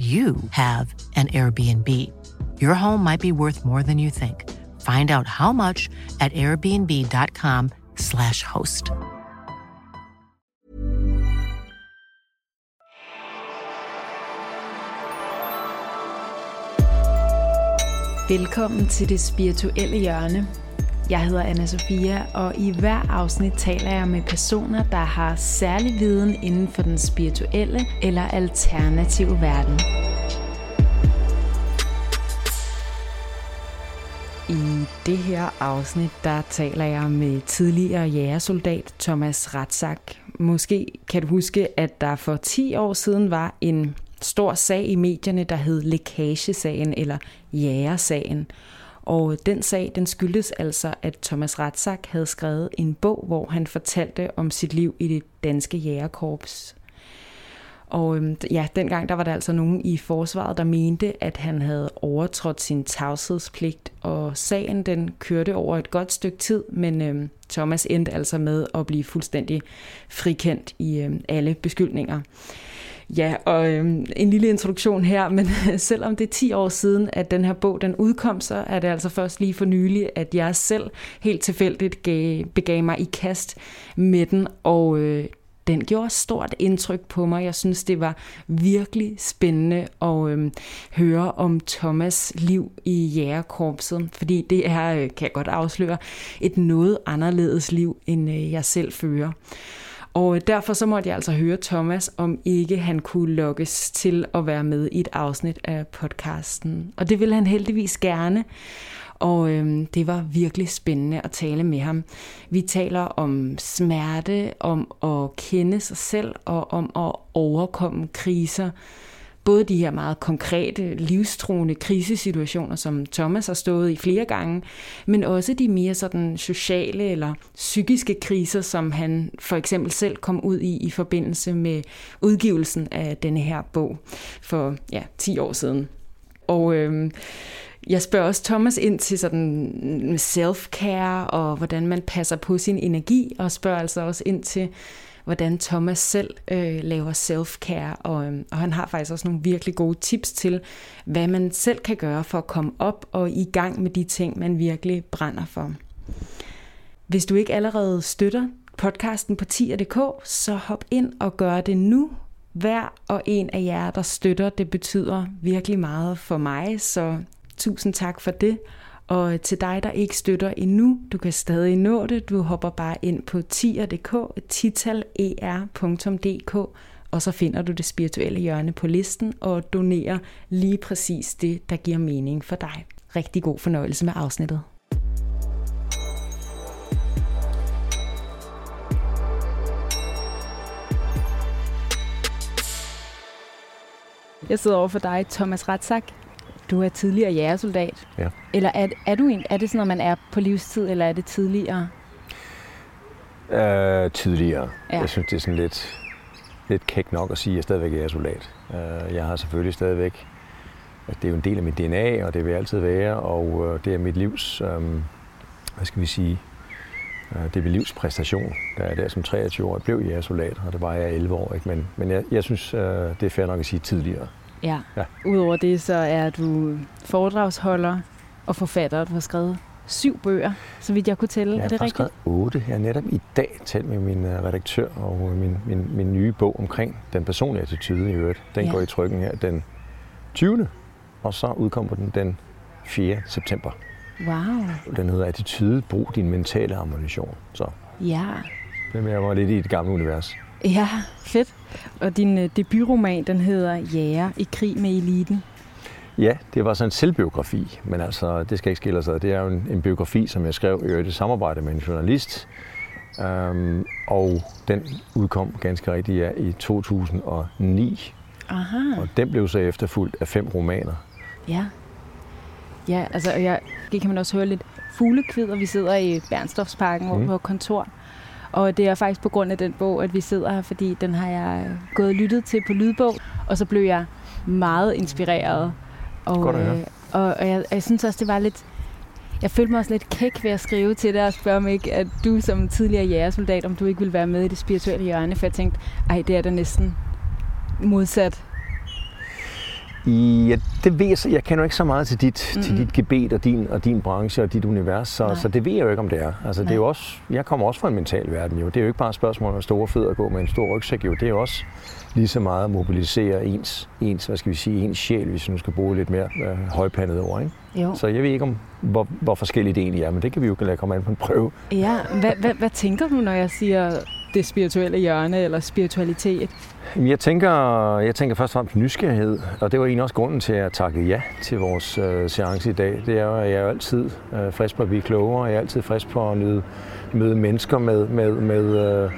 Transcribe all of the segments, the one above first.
you have an Airbnb. Your home might be worth more than you think. Find out how much at airbnb.com/slash host. Velkommen til det spirituelle hjørne. Jeg hedder anna Sofia, og i hver afsnit taler jeg med personer, der har særlig viden inden for den spirituelle eller alternative verden. I det her afsnit, der taler jeg med tidligere jægersoldat Thomas Ratzak. Måske kan du huske, at der for 10 år siden var en stor sag i medierne, der hed lækagesagen eller jægersagen. Og den sag, den skyldes altså, at Thomas Ratzak havde skrevet en bog, hvor han fortalte om sit liv i det danske jægerkorps. Og øhm, ja, dengang der var der altså nogen i forsvaret, der mente, at han havde overtrådt sin tavshedspligt, og sagen den kørte over et godt stykke tid, men øhm, Thomas endte altså med at blive fuldstændig frikendt i øhm, alle beskyldninger. Ja, og øhm, en lille introduktion her, men selvom det er 10 år siden, at den her bog den udkom, så er det altså først lige for nylig, at jeg selv helt tilfældigt gav, begav mig i kast med den, og øh, den gjorde stort indtryk på mig. Jeg synes, det var virkelig spændende at øh, høre om Thomas liv i jægerkorpset, fordi det er, øh, kan jeg godt afsløre, et noget anderledes liv, end øh, jeg selv fører. Og derfor så måtte jeg altså høre Thomas, om ikke han kunne lokkes til at være med i et afsnit af podcasten. Og det ville han heldigvis gerne. Og øhm, det var virkelig spændende at tale med ham. Vi taler om smerte, om at kende sig selv og om at overkomme kriser både de her meget konkrete, livstruende krisesituationer, som Thomas har stået i flere gange, men også de mere sådan sociale eller psykiske kriser, som han for eksempel selv kom ud i i forbindelse med udgivelsen af denne her bog for ja, 10 år siden. Og øh, jeg spørger også Thomas ind til sådan self-care og hvordan man passer på sin energi, og spørger altså også ind til, hvordan Thomas selv øh, laver self-care, og, øh, og han har faktisk også nogle virkelig gode tips til, hvad man selv kan gøre for at komme op og i gang med de ting, man virkelig brænder for. Hvis du ikke allerede støtter podcasten på tier.dk, så hop ind og gør det nu. Hver og en af jer, der støtter, det betyder virkelig meget for mig, så tusind tak for det. Og til dig, der ikke støtter endnu, du kan stadig nå det. Du hopper bare ind på tier.dk, titaler.dk, og så finder du det spirituelle hjørne på listen og donerer lige præcis det, der giver mening for dig. Rigtig god fornøjelse med afsnittet. Jeg sidder over for dig, Thomas Ratzak. Du er tidligere jægersoldat. Ja. Eller er, er, du en, er det sådan, når man er på livstid, eller er det tidligere? Uh, tidligere. Ja. Jeg synes, det er sådan lidt, lidt kæk nok at sige, at jeg stadigvæk er jægersoldat. Uh, jeg har selvfølgelig stadigvæk, at det er jo en del af mit DNA, og det vil altid være, og uh, det er mit livs, um, hvad skal vi sige, uh, det er mit livs præstation. Da jeg der som 23 år blev jægersoldat, og det var jeg 11 år. Ikke? Men, men jeg, jeg synes, uh, det er fair nok at sige tidligere. Ja. Ja. Udover det, så er du foredragsholder og forfatter. Du har skrevet syv bøger, så vidt jeg kunne tælle. Jeg er det har rigtigt? skrevet otte. Jeg har netop i dag talt med min uh, redaktør og min, min, min nye bog omkring den personlige attitude i øvrigt. Den Ja. går i trykken her den 20. Og så udkommer den den 4. september. Wow. Den hedder Attitude, brug din mentale ammunition. Så Ja. det er mig lidt i et gammelt univers. Ja, fedt. Og din uh, debutroman, den hedder Jæger i krig med eliten. Ja, det var sådan en selvbiografi, men altså, det skal ikke skille sig. Det er jo en, en biografi, som jeg skrev i i samarbejde med en journalist. Um, og den udkom ganske rigtigt ja, i 2009. Aha. Og den blev så efterfulgt af fem romaner, Ja. Ja, altså jeg, det kan man også høre lidt fuglekvider. Vi sidder i Bernstofsparken mm. på kontor. Og det er faktisk på grund af den bog, at vi sidder her, fordi den har jeg gået og lyttet til på lydbog, og så blev jeg meget inspireret. Og, Godt at høre. øh, og, og jeg, jeg synes også, det var lidt... Jeg følte mig også lidt kæk ved at skrive til dig og spørge om ikke, at du som tidligere jægersoldat, om du ikke ville være med i det spirituelle hjørne, for jeg tænkte, ej, det er da næsten modsat. Ja, det ved jeg så. Jeg kender ikke så meget til dit, Mm-mm. til dit gebet og din, og din branche og dit univers, så, Nej. så det ved jeg jo ikke, om det er. Altså, det er jo også, jeg kommer også fra en mental verden jo. Det er jo ikke bare et spørgsmål om at store fødder gå med en stor rygsæk jo. Det er jo også lige så meget at mobilisere ens, ens, hvad skal vi sige, ens sjæl, hvis vi nu skal bruge lidt mere øh, højpandet ord. Ikke? Jo. Så jeg ved ikke, om, hvor, hvor forskelligt det egentlig er, men det kan vi jo lade komme an på en prøve. Ja, hvad, hvad, hvad tænker du, når jeg siger det spirituelle hjørne eller spiritualitet? Jeg tænker, jeg tænker først og fremmest nysgerrighed, og det var egentlig også grunden til at jeg takkede ja til vores øh, seance i dag. Det er jo, at jeg er altid øh, frisk på at blive klogere, jeg er altid frisk på at nyde, møde mennesker med, med, med øh,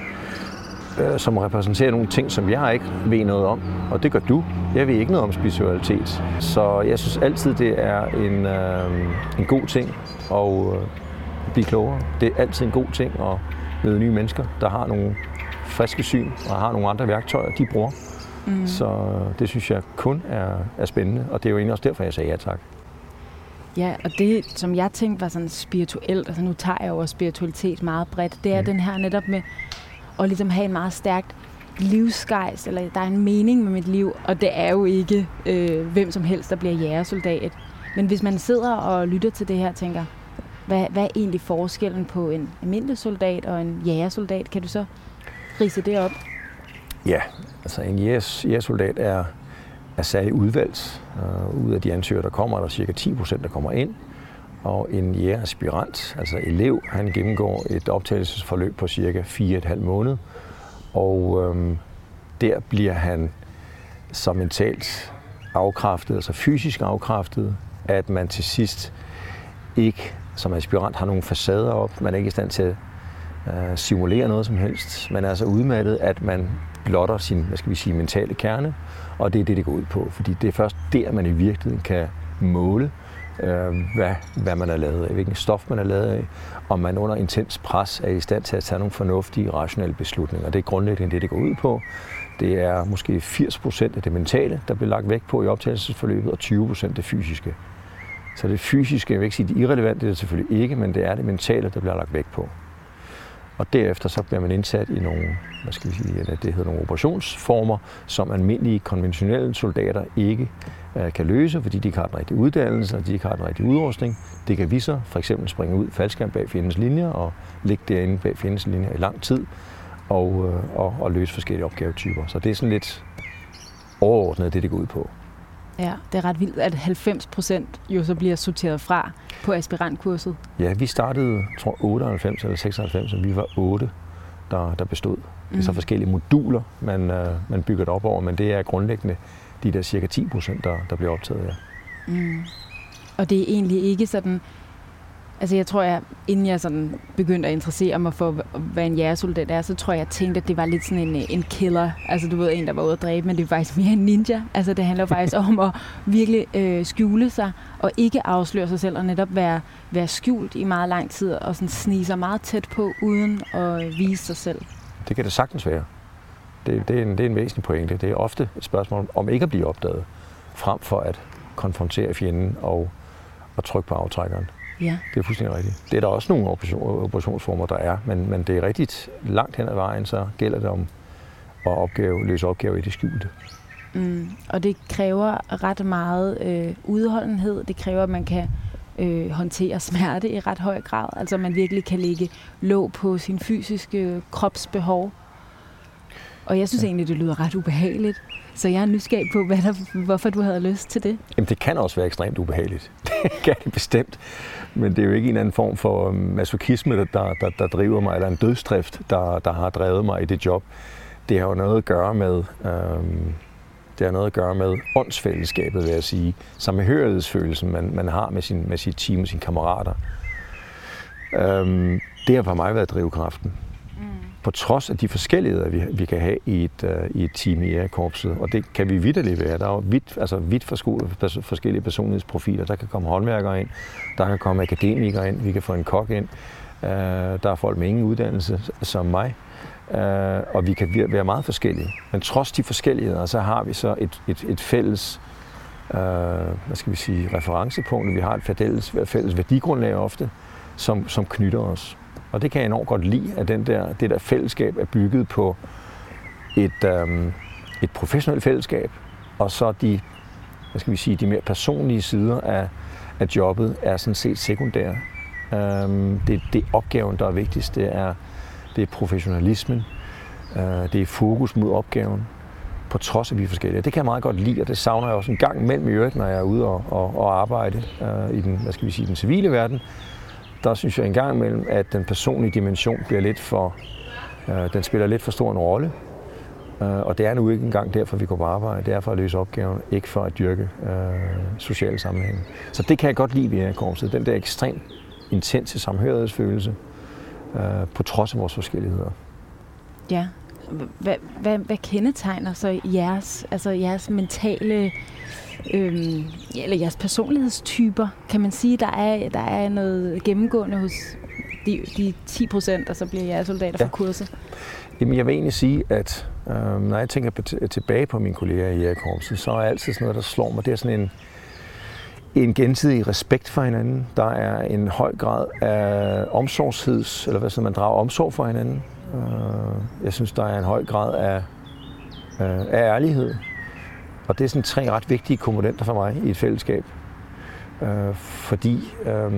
øh, som repræsenterer nogle ting, som jeg ikke ved noget om, og det gør du. Jeg ved ikke noget om spiritualitet, så jeg synes altid, det er en, øh, en god ting at øh, blive klogere. Det er altid en god ting at møde nye mennesker, der har nogle friske syn og har nogle andre værktøjer, de bruger. Mm. Så det synes jeg kun er, er spændende, og det er jo egentlig også derfor, jeg sagde ja tak. Ja, og det, som jeg tænkte var sådan spirituelt, altså nu tager jeg jo spiritualitet meget bredt, det er mm. den her netop med at ligesom have en meget stærkt livsgejst, eller der er en mening med mit liv, og det er jo ikke øh, hvem som helst, der bliver jægersoldat. Men hvis man sidder og lytter til det her og tænker, hvad, hvad er egentlig forskellen på en almindelig soldat og en jægersoldat? Kan du så rise det op? Ja, altså en jægersoldat er, er særligt udvalgt. Uh, ud af de ansøgere, der kommer, er der cirka 10 procent, der kommer ind. Og en jægeraspirant, altså elev, han gennemgår et optagelsesforløb på cirka 4,5 måned. Og øhm, der bliver han så mentalt afkræftet, altså fysisk afkræftet, at man til sidst ikke som aspirant har nogle facader op. Man er ikke i stand til at øh, simulere noget som helst. Man er så udmattet, at man blotter sin hvad skal vi sige, mentale kerne, og det er det, det går ud på. Fordi det er først der, man i virkeligheden kan måle, øh, hvad, hvad man er lavet af, hvilken stof man er lavet af, om man under intens pres er i stand til at tage nogle fornuftige, rationelle beslutninger. Det er grundlæggende det, det går ud på. Det er måske 80 procent af det mentale, der bliver lagt vægt på i optagelsesforløbet, og 20 procent det fysiske. Så det fysiske, jeg vil ikke sige, det irrelevante, det er det selvfølgelig ikke, men det er det mentale, der bliver lagt vægt på. Og derefter så bliver man indsat i nogle, hvad skal vi sige, det hedder nogle operationsformer, som almindelige konventionelle soldater ikke øh, kan løse, fordi de ikke har den rigtige uddannelse, og de ikke har den rigtige udrustning. Det kan vi så for eksempel springe ud faldskærm bag fjendens linjer og ligge derinde bag fjendens linjer i lang tid og, øh, og, og løse forskellige opgavetyper. Så det er sådan lidt overordnet det, det går ud på. Ja, det er ret vildt, at 90 procent jo så bliver sorteret fra på aspirantkurset. Ja, vi startede, tror 98 eller 96, og vi var 8, der, der bestod. Det er så Mm. forskellige moduler, man, øh, man bygger det op over, men det er grundlæggende de der cirka 10 procent, der, der bliver optaget. Ja. Mm. Og det er egentlig ikke sådan... Altså jeg tror, jeg, inden jeg sådan begyndte at interessere mig for, hvad en jægersoldat er, så tror jeg, jeg tænkte, at det var lidt sådan en, øh, en killer. Altså du ved, en, der var ude at dræbe, men det er faktisk mere en ninja. Altså det handler faktisk om at virkelig øh, skjule sig, og ikke afsløre sig selv, og netop være, være skjult i meget lang tid, og sådan snige sig meget tæt på, uden at øh, vise sig selv. Det kan det sagtens være. Det, det, er en, det er en væsentlig pointe. Det er ofte et spørgsmål om ikke at blive opdaget, frem for at konfrontere fjenden og, og trykke på aftrækkeren. Ja. Det er fuldstændig rigtigt. Det er der også nogle operation, operationsformer, der er, men, men det er rigtigt langt hen ad vejen, så gælder det om at opgave, løse opgaver i det skjulte. Mm. Og det kræver ret meget øh, udholdenhed. Det kræver, at man kan øh, håndtere smerte i ret høj grad. Altså man virkelig kan lægge låg på sin fysiske kropsbehov. Og jeg synes ja. egentlig, det lyder ret ubehageligt. Så jeg er nysgerrig på, hvad der, hvorfor du havde lyst til det. Jamen, det kan også være ekstremt ubehageligt. Det kan det bestemt. Men det er jo ikke en anden form for øhm, masochisme, der, der, der driver mig, eller en dødsdrift, der, der har drevet mig i det job. Det har jo noget at gøre med, øhm, det har noget at gøre med åndsfællesskabet, vil jeg sige. Samhørighedsfølelsen, man, man har med, sin, med sit team og sine kammerater. Øhm, det har for mig været drivkraften på trods af de forskelligheder, vi, vi kan have i et, uh, i et team i korpset. Og det kan vi vidderligt være. Der er jo vidt, altså vidt forskellige personlighedsprofiler. Der kan komme håndværkere ind, der kan komme akademikere ind, vi kan få en kok ind. Uh, der er folk med ingen uddannelse, som mig. Uh, og vi kan være meget forskellige. Men trods de forskelligheder, så har vi så et, et, et fælles uh, hvad skal vi sige, referencepunkt. Vi har et fælles, fælles værdigrundlag ofte, som, som knytter os. Og det kan jeg enormt godt lide, at den der, det der fællesskab er bygget på et, øhm, et professionelt fællesskab, og så de, hvad skal vi sige, de mere personlige sider af, af jobbet er sådan set sekundære. Øhm, det, det er opgaven, der er vigtigst. Det er, det er professionalismen. Øh, det er fokus mod opgaven, på trods af, at vi er forskellige. Det kan jeg meget godt lide, og det savner jeg også en gang imellem i øvrigt, når jeg er ude og, og, og arbejde øh, i den, hvad skal vi sige, den civile verden der synes jeg engang imellem, at den personlige dimension bliver lidt for, øh, den spiller lidt for stor en rolle. Øh, og det er nu ikke engang derfor, vi går på arbejde. Det er for at løse opgaven, ikke for at dyrke øh, sociale sammenhænge. Så det kan jeg godt lide ved Korpset. Den der ekstremt intense samhørighedsfølelse, øh, på trods af vores forskelligheder. Ja. Hvad, hvad, hvad kendetegner så jeres, altså jeres mentale øhm, eller jeres personlighedstyper, kan man sige, der er, der er noget gennemgående hos de, de 10 procent, og så bliver jeg soldater ja. for kurset? Jamen, jeg vil egentlig sige, at øh, når jeg tænker på tilbage på mine kolleger i Jægerkorpset, så er altid sådan noget, der slår mig. Det er sådan en, en gensidig respekt for hinanden. Der er en høj grad af omsorgsheds, eller hvad så man drager omsorg for hinanden. Øh, jeg synes, der er en høj grad af, øh, af ærlighed. Og det er sådan tre ret vigtige komponenter for mig i et fællesskab. Øh, fordi øh,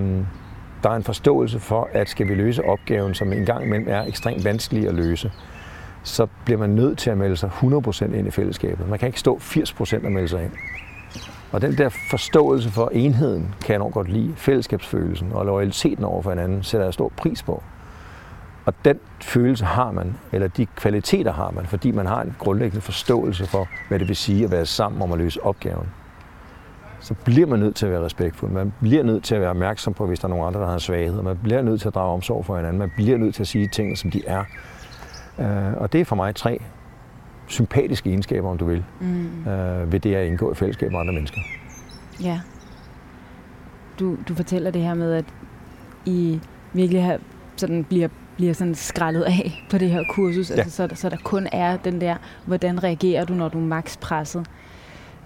der er en forståelse for, at skal vi løse opgaven, som en gang imellem er ekstremt vanskelig at løse, så bliver man nødt til at melde sig 100% ind i fællesskabet. Man kan ikke stå 80% og melde sig ind. Og den der forståelse for enheden kan jeg nok godt lide. Fællesskabsfølelsen og loyaliteten over for hinanden sætter jeg stor pris på. Og den følelse har man, eller de kvaliteter har man, fordi man har en grundlæggende forståelse for, hvad det vil sige at være sammen om at løse opgaven. Så bliver man nødt til at være respektfuld. Man bliver nødt til at være opmærksom på, hvis der er nogen andre, der har en svaghed. Man bliver nødt til at drage omsorg for hinanden. Man bliver nødt til at sige ting, som de er. Øh, og det er for mig tre sympatiske egenskaber, om du vil, mm. Øh, ved det at indgå i fællesskab med andre mennesker. Ja. Du, du fortæller det her med, at I virkelig har, sådan bliver bliver sådan skrællet af på det her kursus, ja. altså, så, så der kun er den der, hvordan reagerer du, når du er max presset.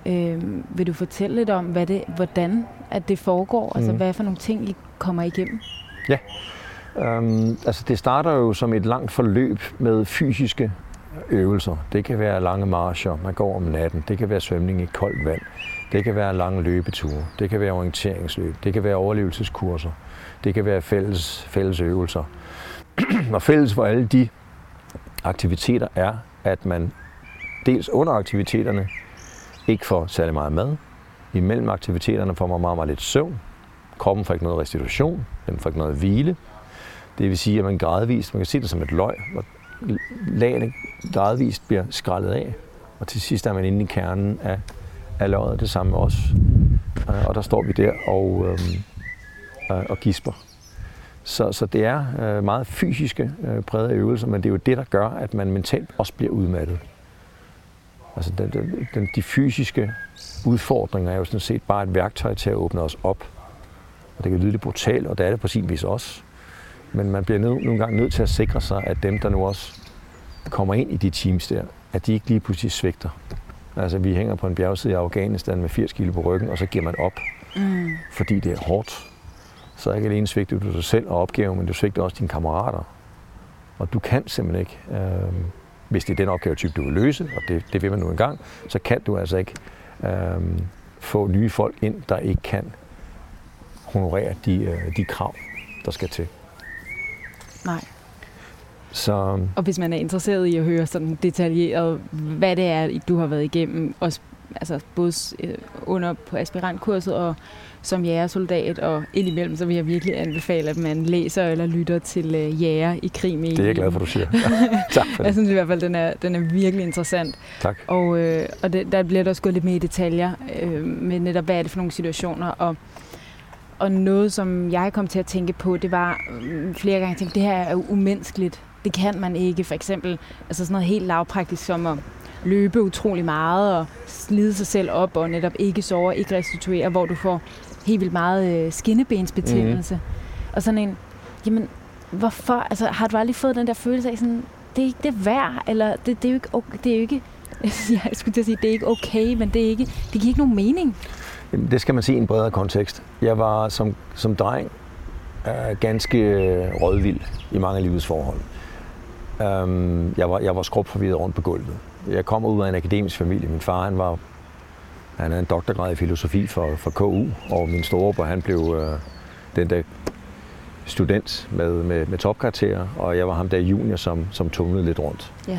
Øh, vil du fortælle lidt om, hvad det, hvordan at det foregår? Altså, mm. Hvad for nogle ting, I kommer igennem? Ja, øhm, altså det starter jo som et langt forløb med fysiske øvelser. Det kan være lange marcher, man går om natten. Det kan være svømning i koldt vand. Det kan være lange løbeture. Det kan være orienteringsløb. Det kan være overlevelseskurser. Det kan være fælles, fælles øvelser. og fælles for alle de aktiviteter er, at man dels under aktiviteterne ikke får særlig meget mad. Imellem aktiviteterne får man meget, meget lidt søvn. Kroppen får ikke noget restitution, den får ikke noget hvile. Det vil sige, at man gradvist, man kan se det som et løg, hvor lagene gradvist bliver skrællet af. Og til sidst er man inde i kernen af, af løget, det samme med os. Øh, og der står vi der og, øhm, øh, og gisper. Så, så det er øh, meget fysiske øh, prægede øvelser, men det er jo det, der gør, at man mentalt også bliver udmattet. Altså den, den, de fysiske udfordringer er jo sådan set bare et værktøj til at åbne os op. Og det kan lyde lidt brutalt, og det er det på sin vis også. Men man bliver nogle gange nødt til at sikre sig, at dem, der nu også kommer ind i de teams der, at de ikke lige pludselig svigter. Altså, vi hænger på en bjergside i Afghanistan med 80 kilo på ryggen, og så giver man op, mm. fordi det er hårdt så ikke alene svigter du dig selv og opgaven, men du svigter også dine kammerater. Og du kan simpelthen ikke, øh, hvis det er den opgavetype, du vil løse, og det, det vil man nu engang, så kan du altså ikke øh, få nye folk ind, der ikke kan honorere de, øh, de krav, der skal til. Nej. Så... Og hvis man er interesseret i at høre sådan detaljeret, hvad det er, du har været igennem, også, altså både øh, under på aspirantkurset og som jægersoldat, og indimellem så vil jeg virkelig anbefale, at man læser eller lytter til uh, Jæger i krig med Det er jeg glad for, du siger. tak for det. Jeg synes i hvert fald, den er, den er virkelig interessant. Tak. Og, øh, og det, der bliver der også gået lidt mere i detaljer øh, med netop, hvad er det for nogle situationer, og og noget, som jeg kom til at tænke på, det var øh, flere gange, jeg tænkte, det her er umenneskeligt. det kan man ikke. For eksempel altså sådan noget helt lavpraktisk som at løbe utrolig meget og slide sig selv op og netop ikke sove ikke restituere, hvor du får helt vildt meget øh, skinnebensbetændelse. Mm. Og sådan en, jamen, hvorfor? Altså, har du aldrig fået den der følelse af sådan, det er ikke det værd, eller det, det er jo ikke, okay, det er jo ikke jeg skulle til at sige, det er ikke okay, men det, er ikke, det giver ikke nogen mening. Det skal man se i en bredere kontekst. Jeg var som, som dreng uh, ganske øh, rådvild i mange af livets forhold. Um, jeg var, jeg var skrubforvirret rundt på gulvet. Jeg kom ud af en akademisk familie. Min far han var han havde en doktorgrad i filosofi for, for KU, og min storebror han blev uh, den der student med, med, med topkarakterer, og jeg var ham der junior, som, som tumlede lidt rundt. Ja.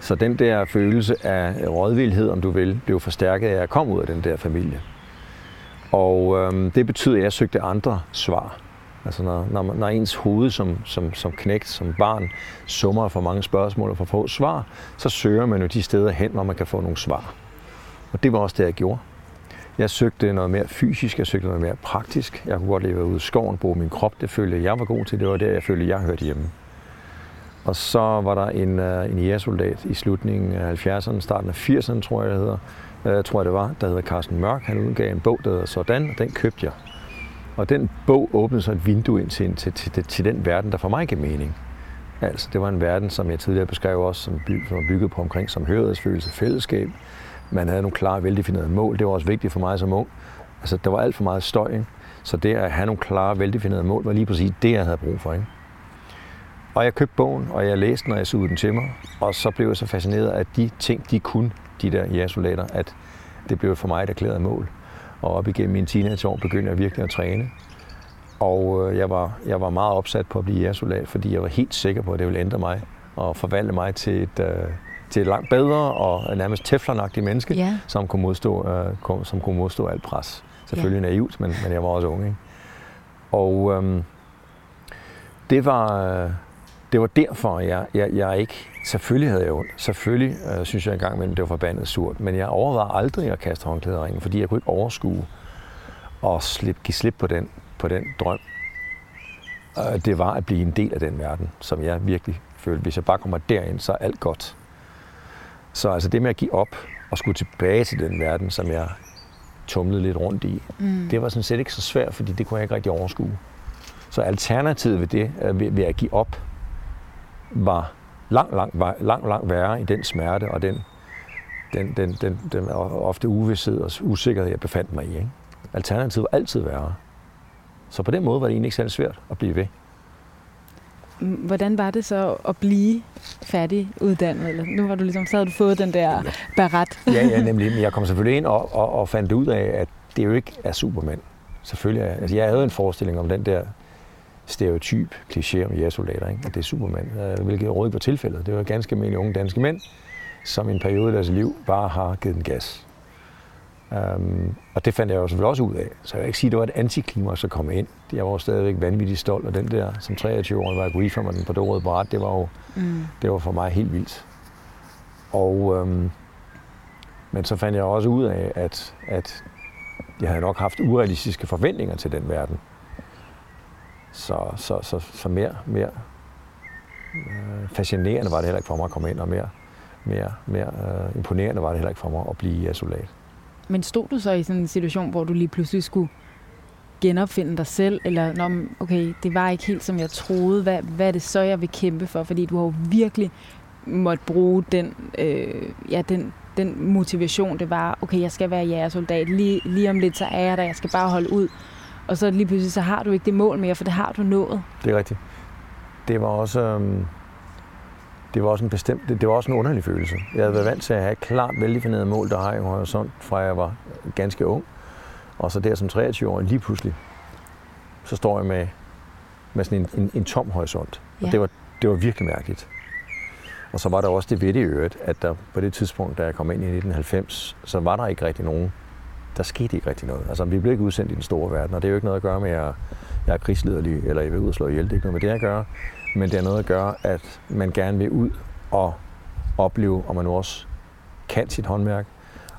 Så den der følelse af rådvildhed, om du vil, blev forstærket af, at jeg kom ud af den der familie. Og øhm, det betyder, at jeg søgte andre svar. Altså når, når, når ens hoved som, som, som knægt, som barn, summer for mange spørgsmål og for få svar, så søger man jo de steder hen, hvor man kan få nogle svar. Og det var også det, jeg gjorde. Jeg søgte noget mere fysisk, jeg søgte noget mere praktisk. Jeg kunne godt leve ude i skoven, bruge min krop. Det følte jeg var god til. Det var der, jeg følte, jeg hørte hjemme. Og så var der en, øh, en jægersoldat i slutningen af 70'erne, starten af 80'erne, tror jeg, det hedder. Uh, tror jeg, det var, der hedder Carsten Mørk. Han udgav en bog, der hedder Sådan, og den købte jeg. Og den bog åbnede så et vindue ind til, til, til, til den verden, der for mig gav mening. Altså, det var en verden, som jeg tidligere beskrev også, som, by, som var bygget på omkring som hørighedsfølelse, fællesskab. Man havde nogle klare, veldefinerede mål. Det var også vigtigt for mig som ung. Altså, der var alt for meget støj, ikke? Så det at have nogle klare, veldefinerede mål, var lige præcis det, jeg havde brug for. Ikke? Og jeg købte bogen, og jeg læste den, og jeg sugede den til mig. Og så blev jeg så fascineret af de ting, de kunne, de der jægersoldater, at det blev for mig et erklæret mål. Og op igennem mine teenageår begyndte jeg virkelig at træne. Og øh, jeg var, jeg var meget opsat på at blive jægersoldat, fordi jeg var helt sikker på, at det ville ændre mig og forvandle mig til et, øh, til et langt bedre og nærmest teflonagtigt menneske, ja. som, kunne modstå, øh, som kunne modstå alt pres. Selvfølgelig ja. naivt, men, men jeg var også ung. Ikke? Og øh, det var... Øh, det var derfor, jeg, jeg, jeg ikke... Selvfølgelig havde jeg ondt. Selvfølgelig øh, synes jeg engang imellem, det var forbandet surt. Men jeg overvejede aldrig at kaste håndklæder ringen, fordi jeg kunne ikke overskue og slip, give slip på den, på den drøm. Øh, det var at blive en del af den verden, som jeg virkelig følte. Hvis jeg bare kommer derind, så er alt godt. Så altså det med at give op og skulle tilbage til den verden, som jeg tumlede lidt rundt i, mm. det var sådan set ikke så svært, fordi det kunne jeg ikke rigtig overskue. Så alternativet ved det, ved, ved at give op, var langt, langt, langt, langt værre i den smerte og den, den, den, den, den ofte uvidshed og usikkerhed, jeg befandt mig i. Ikke? Alternativet var altid værre. Så på den måde var det egentlig ikke særlig svært at blive ved. Hvordan var det så at blive færdiguddannet? Eller nu var du ligesom, så havde du fået den der barat. ja, ja, nemlig. Men jeg kom selvfølgelig ind og, og, og fandt ud af, at det jo ikke er Superman. Selvfølgelig er, altså jeg havde en forestilling om den der stereotyp kliché om jægersoldater, ikke? at det er Superman, øh, hvilket overhovedet var tilfældet. Det var ganske almindelige unge danske mænd, som i en periode af deres liv bare har givet den gas. Um, og det fandt jeg jo selvfølgelig også ud af. Så jeg vil ikke sige, at det var et antiklimaks at komme ind. Jeg var jo stadigvæk vanvittigt stolt, og den der, som 23-årig var jeg for mig den på det røde bræt, det var jo mm. det var for mig helt vildt. Og, um, men så fandt jeg også ud af, at, at jeg havde nok haft urealistiske forventninger til den verden. Så, så, så, så mere, mere øh, fascinerende var det heller ikke for mig at komme ind, og mere, mere, mere øh, imponerende var det heller ikke for mig at blive soldat. Men stod du så i sådan en situation, hvor du lige pludselig skulle genopfinde dig selv, eller Nå, okay, det var ikke helt som jeg troede, hvad, hvad er det så, jeg vil kæmpe for? Fordi du har jo virkelig måtte bruge den, øh, ja, den, den motivation, det var, okay, jeg skal være jægersoldat, lige, lige om lidt, så er jeg der, jeg skal bare holde ud. Og så lige pludselig, så har du ikke det mål mere, for det har du nået. Det er rigtigt. Det var også, Øh det var også en bestemt, det, det var også en underlig følelse. Jeg havde været vant til at have et klart veldefineret mål, der har i horisont, fra jeg var ganske ung. Og så der som 23-årig, lige pludselig, så står jeg med, med sådan en, en, en tom horisont. Ja. Og det var, det var virkelig mærkeligt. Og så var der også det ved det øvrigt, at der på det tidspunkt, da jeg kom ind i 1990, så var der ikke rigtig nogen der skete ikke rigtig noget. Altså, vi blev ikke udsendt i den store verden, og det er jo ikke noget at gøre med, at jeg er krigslederlig, eller jeg vil ud og slå ihjel. Det er ikke noget med det at gøre. Men det er noget at gøre, at man gerne vil ud og opleve, om man nu også kan sit håndværk,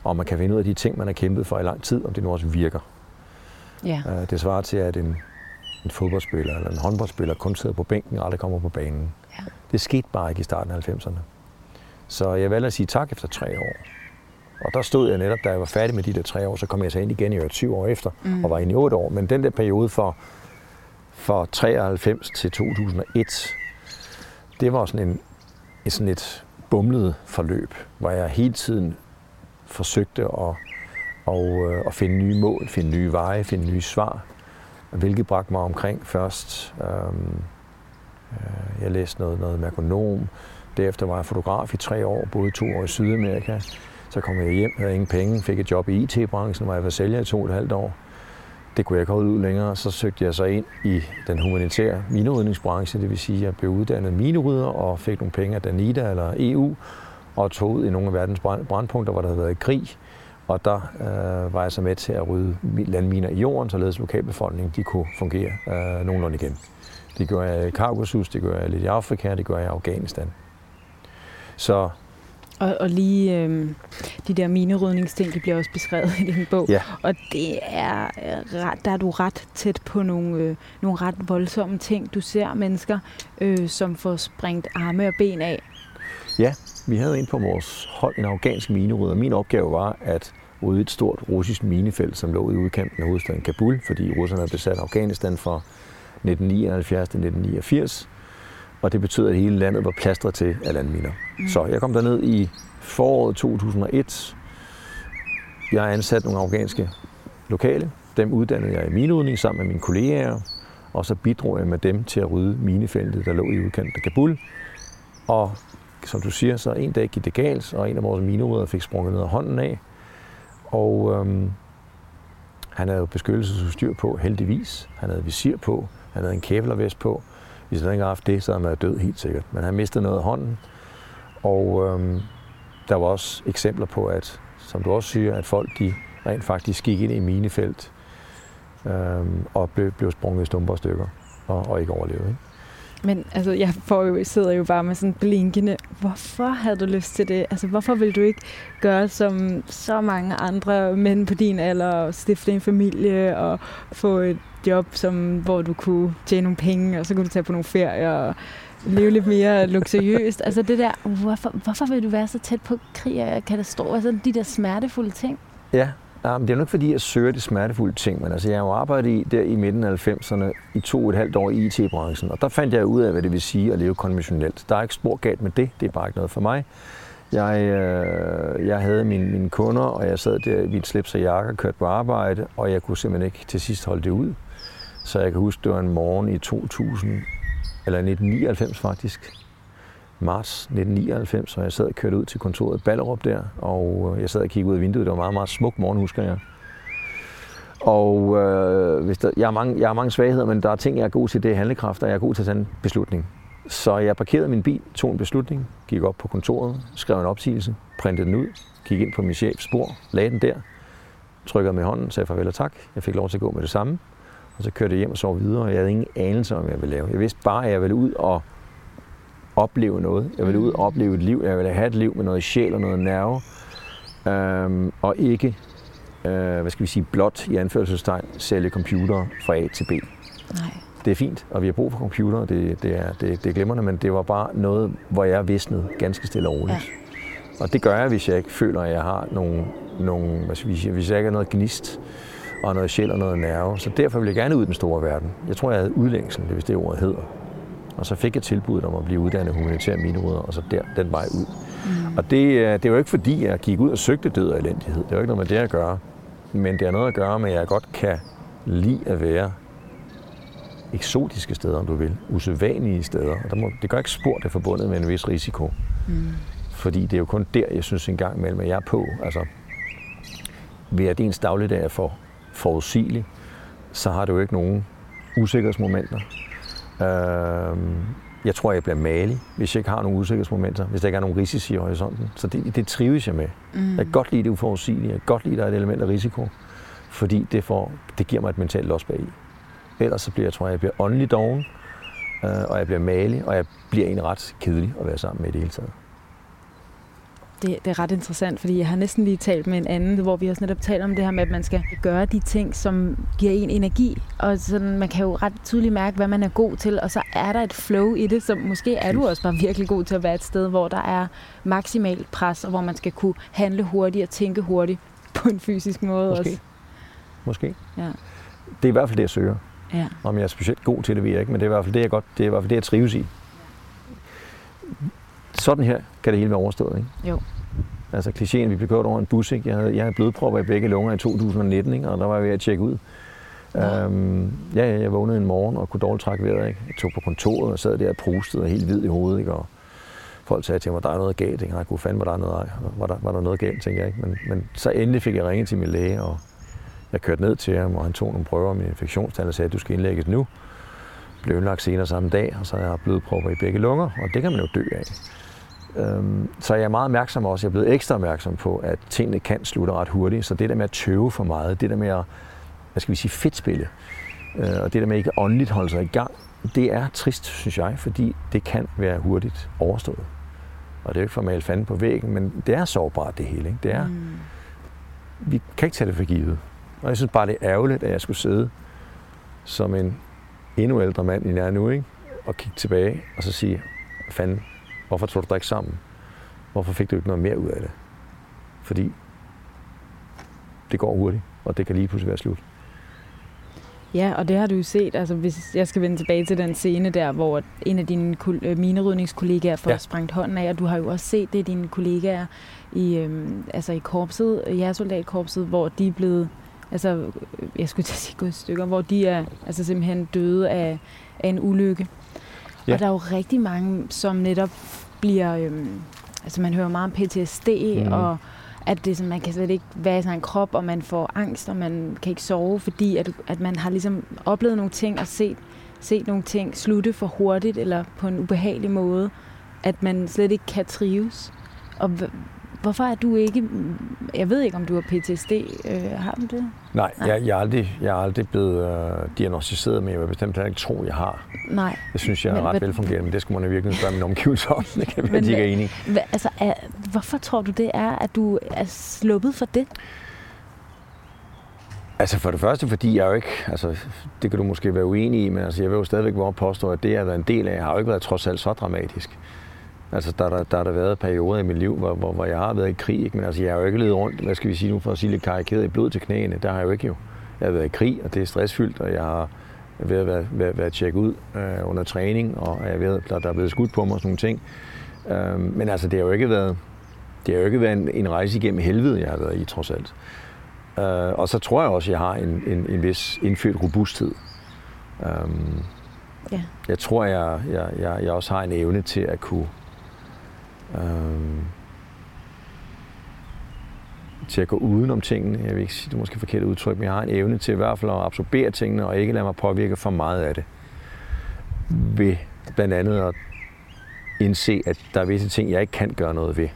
og man kan finde ud af de ting, man har kæmpet for i lang tid, om det nu også virker. Ja. Øh, det svarer til, at en, en fodboldspiller eller en håndboldspiller kun sidder på bænken og aldrig kommer på banen. Ja. Det skete bare ikke i starten af 90'erne. Så jeg valgte at sige tak efter tre år. Og der stod jeg netop, da jeg var færdig med de der tre år, så kom jeg så ind igen i øvrigt syv år efter, mm. og var inde i otte år. Men den der periode for, fra 93 til 2001, det var sådan, en, et, sådan et bumlet forløb, hvor jeg hele tiden forsøgte at, og, øh, at finde nye mål, finde nye veje, finde nye svar, hvilket bragte mig omkring først. Øhm, øh, jeg læste noget, noget merkonom, derefter var jeg fotograf i tre år, boede to år i Sydamerika, så kom jeg hjem, havde ingen penge, fik et job i IT-branchen, hvor jeg var sælger i to og et halvt år. Det kunne jeg ikke holde ud længere. Så søgte jeg så ind i den humanitære minerydningsbranche, det vil sige, at jeg blev uddannet minerydder og fik nogle penge af Danida eller EU, og tog ud i nogle af verdens brandpunkter, hvor der havde været krig. Og der øh, var jeg så med til at rydde landminer i jorden, således lokalbefolkningen de kunne fungere øh, nogenlunde igen. Det gør jeg i Kaukasus, det gør jeg lidt i Afrika, det gør jeg i Afghanistan. Så og, og lige øh, de der minerydningsting, de bliver også beskrevet i din bog. Ja. Og det er ret, der er du ret tæt på nogle, øh, nogle ret voldsomme ting. Du ser mennesker, øh, som får sprængt arme og ben af. Ja, vi havde en på vores hold, en afghansk minerydder. Min opgave var at rydde et stort russisk minefelt, som lå i udkanten af hovedstaden Kabul, fordi russerne havde besat Afghanistan fra 1979 til 1989 og det betød, at hele landet var plastret til af landminer. Mm. Så jeg kom derned i foråret 2001. Jeg har ansat nogle afghanske lokale. Dem uddannede jeg i minerydning sammen med mine kolleger, og så bidrog jeg med dem til at rydde minefeltet, der lå i udkanten af Kabul. Og som du siger, så en dag gik det galt, og en af vores minerydere fik sprunget ned af hånden af. Og øhm, han havde jo beskyttelsesudstyr på, heldigvis. Han havde visir på, han havde en kævlervest på, hvis han ikke havde haft det, så havde han været død helt sikkert. Men han mistede noget af hånden. Og øhm, der var også eksempler på, at, som du også siger, at folk de rent faktisk gik ind i minefelt øhm, og blev, blev sprunget i stumper og stykker og, og ikke overlevede. Ikke? Men altså, jeg får jo, sidder jo bare med sådan blinkende, hvorfor havde du lyst til det? Altså, hvorfor vil du ikke gøre som så mange andre mænd på din alder, og stifte en familie og få et job, som, hvor du kunne tjene nogle penge, og så kunne du tage på nogle ferier og leve lidt mere luksuriøst. Altså det der, hvorfor, hvorfor vil du være så tæt på krig og katastrofer? Altså de der smertefulde ting. Ja, Um, det er nok fordi, jeg søger de smertefulde ting, men altså, jeg har jo arbejdet i, der i midten af 90'erne i to og et halvt år i IT-branchen, og der fandt jeg ud af, hvad det vil sige at leve konventionelt. Der er ikke spor galt med det, det er bare ikke noget for mig. Jeg, øh, jeg havde mine, mine kunder, og jeg sad der i min slips og jakke og kørte på arbejde, og jeg kunne simpelthen ikke til sidst holde det ud. Så jeg kan huske, det var en morgen i 2000, eller 1999 faktisk, marts 1999, og jeg sad og kørte ud til kontoret i Ballerup der, og øh, jeg sad og kiggede ud af vinduet. Det var meget, meget smuk morgen, husker jeg. Og øh, hvis der, jeg, har mange, jeg har mange svagheder, men der er ting, jeg er god til, det er handlekraft, og jeg er god til at tage en beslutning. Så jeg parkerede min bil, tog en beslutning, gik op på kontoret, skrev en opsigelse, printede den ud, gik ind på min chefs spor, lagde den der, trykkede med hånden, sagde farvel og tak. Jeg fik lov til at gå med det samme, og så kørte jeg hjem og sov videre, og jeg havde ingen anelse om, hvad jeg ville lave. Jeg vidste bare, at jeg ville ud og opleve noget. Jeg ville ud og opleve et liv. Jeg ville have et liv med noget sjæl og noget nerve. Øhm, og ikke, øh, hvad skal vi sige, blot i anførselstegn, sælge computer fra A til B. Nej. Det er fint, og vi har brug for computer, det, det, er, det, det er glimrende, men det var bare noget, hvor jeg visnede ganske stille og roligt. Ja. Og det gør jeg, hvis jeg ikke føler, at jeg har nogle, nogle hvad skal vi sige, hvis jeg ikke har noget gnist og noget sjæl og noget nerve. Så derfor vil jeg gerne ud i den store verden. Jeg tror, jeg havde udlængsel, hvis det ordet hedder. Og så fik jeg tilbuddet om at blive uddannet humanitær minerydder, og så der, den vej ud. Mm. Og det, det var ikke fordi, jeg gik ud og søgte død og elendighed. Det var ikke noget med det at gøre. Men det har noget at gøre med, at jeg godt kan lide at være eksotiske steder, om du vil. Usædvanlige steder. Og der må, det gør ikke spor, det er forbundet med en vis risiko. Mm. Fordi det er jo kun der, jeg synes en gang imellem, at jeg er på. Altså, ved at ens dagligdag er for forudsigelig, så har du jo ikke nogen usikkerhedsmomenter. Øh, jeg tror, jeg bliver malig, hvis jeg ikke har nogle usikkerhedsmomenter, hvis der ikke er nogen risici i horisonten. Så det, det trives jeg med. Mm. Jeg kan godt lide det uforudsigelige. Jeg kan godt lide, at der er et element af risiko, fordi det, får, det giver mig et mentalt los bag i. Ellers så bliver jeg, tror jeg, jeg bliver åndelig doven, øh, og jeg bliver malig, og jeg bliver en ret kedelig at være sammen med i det hele taget. Det, det er ret interessant, fordi jeg har næsten lige talt med en anden, hvor vi også netop talt om det her med, at man skal gøre de ting, som giver en energi. Og sådan, man kan jo ret tydeligt mærke, hvad man er god til, og så er der et flow i det, så måske er du også bare virkelig god til at være et sted, hvor der er maksimalt pres, og hvor man skal kunne handle hurtigt og tænke hurtigt på en fysisk måde Måske. også. Måske. Ja. Det er i hvert fald det, jeg søger. Ja. Om jeg er specielt god til det, ved jeg ikke, men det er i hvert fald det, jeg, godt, det er i hvert fald det, jeg trives i. Sådan her kan det hele være overstået, ikke? Jo. Altså klichéen, vi blev kørt over en bus, ikke? Jeg havde, jeg havde blodpropper i begge lunger i 2019, ikke? og der var jeg ved at tjekke ud. Øhm, ja, ja, jeg vågnede en morgen og kunne dårligt trække vejret. Ikke? Jeg tog på kontoret og sad der og prustede og helt hvid i hovedet. Ikke? Og folk sagde til mig, der er noget galt. Ikke? Jeg kunne fandme, der er noget, var der, var der noget galt, tænker jeg ikke. Men, men så endelig fik jeg ringet til min læge, og jeg kørte ned til ham, og han tog nogle prøver med infektionstal og sagde, at du skal indlægges nu. Blev indlagt senere samme dag, og så har jeg blodpropper i begge lunger, og det kan man jo dø af. Øhm, så jeg er meget opmærksom også, jeg er blevet ekstra opmærksom på, at tingene kan slutte ret hurtigt. Så det der med at tøve for meget, det der med at, hvad skal vi sige, fedtspille, øh, og det der med ikke åndeligt holde sig i gang, det er trist, synes jeg, fordi det kan være hurtigt overstået. Og det er jo ikke for at male fanden på væggen, men det er sårbart det hele. Ikke? Det er, Mm. vi kan ikke tage det for givet. Og jeg synes bare, det er ærgerligt, at jeg skulle sidde som en endnu ældre mand, end jeg er nu, ikke? og kigge tilbage og så sige, fanden, hvorfor tog du dig ikke sammen? Hvorfor fik du ikke noget mere ud af det? Fordi det går hurtigt, og det kan lige pludselig være slut. Ja, og det har du jo set. Altså, hvis jeg skal vende tilbage til den scene der, hvor en af dine øh, minerydningskollegaer får Ja. sprængt hånden af, og du har jo også set det, dine kollegaer i, øhm, altså i korpset, jægersoldatkorpset, hvor de er blevet, altså, øh, jeg skulle til at sige gået stykker, hvor de er altså simpelthen døde af, af en ulykke. Ja. Og der er jo rigtig mange, som netop bliver, øhm, altså man hører meget om PTSD, mm. og at det, sådan, man kan slet ikke være i sin krop, og man får angst, og man kan ikke sove, fordi at, at man har ligesom oplevet nogle ting og set, set nogle ting slutte for hurtigt, eller på en ubehagelig måde, at man slet ikke kan trives. Og hvorfor er du ikke, jeg ved ikke, om du har PTSD, øh, har du det? Nej, Nej. jeg, jeg, er aldrig, jeg er aldrig blevet øh, diagnostiseret med, jeg vil bestemt heller ikke tro, jeg har. Nej. Det synes jeg er Men ret hvad- velfungerende, men det skulle man i virkeligheden spørge min omgivelser om. Det kan være, Men de ikke er enige. Hva, altså, er, hvorfor tror du det er, at du er sluppet for det? Altså for det første, fordi jeg jo ikke, altså det kan du måske være uenig i, men altså jeg vil jo stadigvæk våge påstå, at det, jeg har været en del af, har jo ikke været trods alt så dramatisk. Altså der, der, der har der været perioder i mit liv, hvor, hvor, hvor jeg har været i krig, ikke? men altså jeg har jo ikke levet rundt, hvad skal vi sige nu, for at sige lidt karikeret, i blod til knæene. Der har jeg jo ikke jo. Jeg har været i krig, og det er stressfyldt, og jeg har været, været, været, været tjekket ud øh, under træning, og jeg ved, der, der er blevet skudt på mig og sådan nogle ting. Øh, men altså det har jo ikke været, det har jo ikke været en, en rejse igennem helvede, jeg har været i trods alt. Øh, og så tror jeg også, at jeg har en, en, en vis indfødt robusthed. Um, Ja. Jeg tror, jeg, jeg, jeg, jeg også har en evne til at kunne øh, til at gå udenom tingene. Jeg vil ikke sige, det er måske forkert udtryk, men jeg har en evne til i hvert fald at absorbere tingene og ikke lade mig påvirke for meget af det. Ved blandt andet at indse, at der er visse ting, jeg ikke kan gøre noget ved.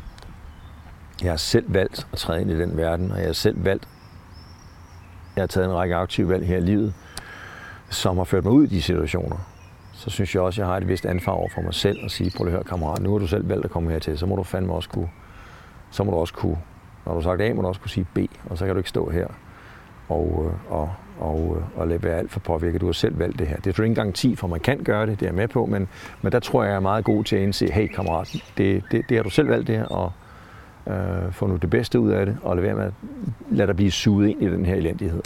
Jeg har selv valgt at træde ind i den verden, og jeg har selv valgt, jeg har taget en række aktive valg her i livet, som har ført mig ud i de situationer. Så synes jeg også, at jeg har et vist ansvar over for mig selv at sige, prøv at høre kammerat, nu har du selv valgt at komme hertil, så må du fandme også kunne, så må du også kunne, når du har sagt A, må du også kunne sige B, og så kan du ikke stå her og, øh, og, og, øh, og lade være alt for påvirket. Du har selv valgt det her. Det er jo ikke en garanti for, at man kan gøre det, det er jeg med på, men, men der tror jeg, jeg er meget god til at indse, hey kammerat, det, det, det har du selv valgt det her, og øh, få nu det bedste ud af det, og lade være med at lade dig blive suget ind i den her elendighed.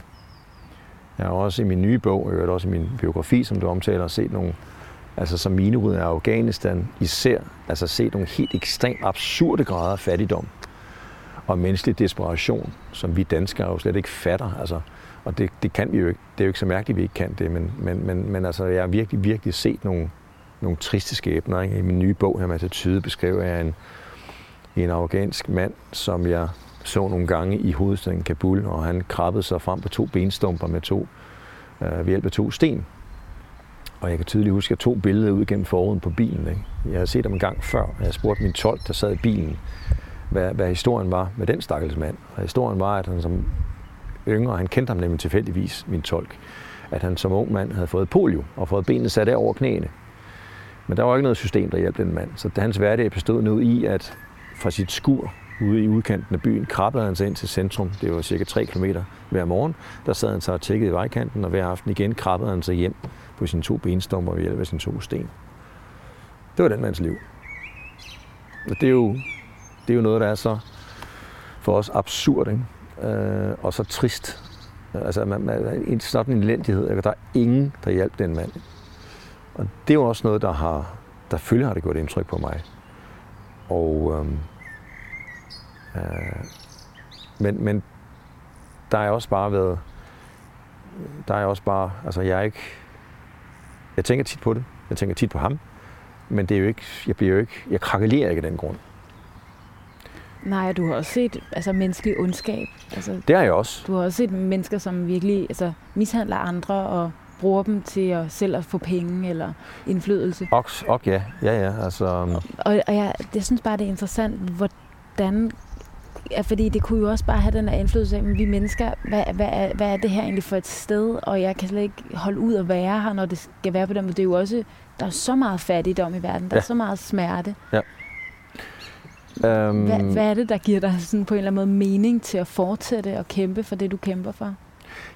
Jeg har også i min nye bog, og i øvrigt også i min biografi, som du omtaler, set nogle, altså som minerydder af Afghanistan, især altså set nogle helt ekstremt absurde grader af fattigdom og menneskelig desperation, som vi danskere jo slet ikke fatter. Altså, og det, det kan vi jo ikke. Det er jo ikke så mærkeligt, at vi ikke kan det, men, men, men, men altså, jeg har virkelig, virkelig set nogle, nogle triste skæbner. Ikke? I min nye bog her, Mads Tyde, beskriver jeg en, en afghansk mand, som jeg så nogle gange i hovedstaden Kabul, og han krabbede sig frem på to benstumper med to, øh, ved hjælp af to sten. Og jeg kan tydeligt huske, at jeg tog billeder ud gennem forruden på bilen. Ikke? Jeg havde set ham en gang før, og jeg spurgte min tolk, der sad i bilen, hvad, hvad historien var med den stakkels mand. Og historien var, at han som yngre, han kendte ham nemlig tilfældigvis, min tolk, at han som ung mand havde fået polio og fået benene sat af over knæene. Men der var ikke noget system, der hjalp den mand. Så hans hverdag bestod nu i, at fra sit skur ude i udkanten af byen, krabbede han sig ind til centrum. Det var cirka 3 km hver morgen. Der sad han så og tækkede i vejkanten, og hver aften igen krabbede han sig hjem på sine to benstommer ved hjælp af sine to sten. Det var den mands liv. Og det er jo, det er jo noget, der er så for os absurd, ikke? Øh, og så trist. Altså, man, man, en sådan en elendighed. Ikke? Der er ingen, der hjalp den mand. Og det er jo også noget, der har, der følger har det gjort indtryk på mig. Og øhm, øh, men, men der er også bare været, der er også bare, altså jeg er ikke, jeg tænker tit på det, jeg tænker tit på ham, men det er jo ikke, jeg bliver jo ikke, jeg krakelerer ikke af den grund. Nej, du har også set altså, menneskelig ondskab. Altså, det har jeg også. Du har også set mennesker, som virkelig altså, mishandler andre og bruger dem til at selv at få penge eller indflydelse. Og, og ja, ja, ja. Altså, um... Og, og jeg, jeg synes bare, det er interessant, hvordan Ja, fordi det kunne jo også bare have den der indflydelse af, at vi mennesker, hvad, hvad, er, hvad er det her egentlig for et sted, og jeg kan slet ikke holde ud og være her, når det skal være på den måde. Det er jo også, der er så meget fattigdom i verden, der ja. er så meget smerte. Ja. Um... Hvad, hvad er det, der giver dig sådan på en eller anden måde mening til at fortsætte og kæmpe for det, du kæmper for?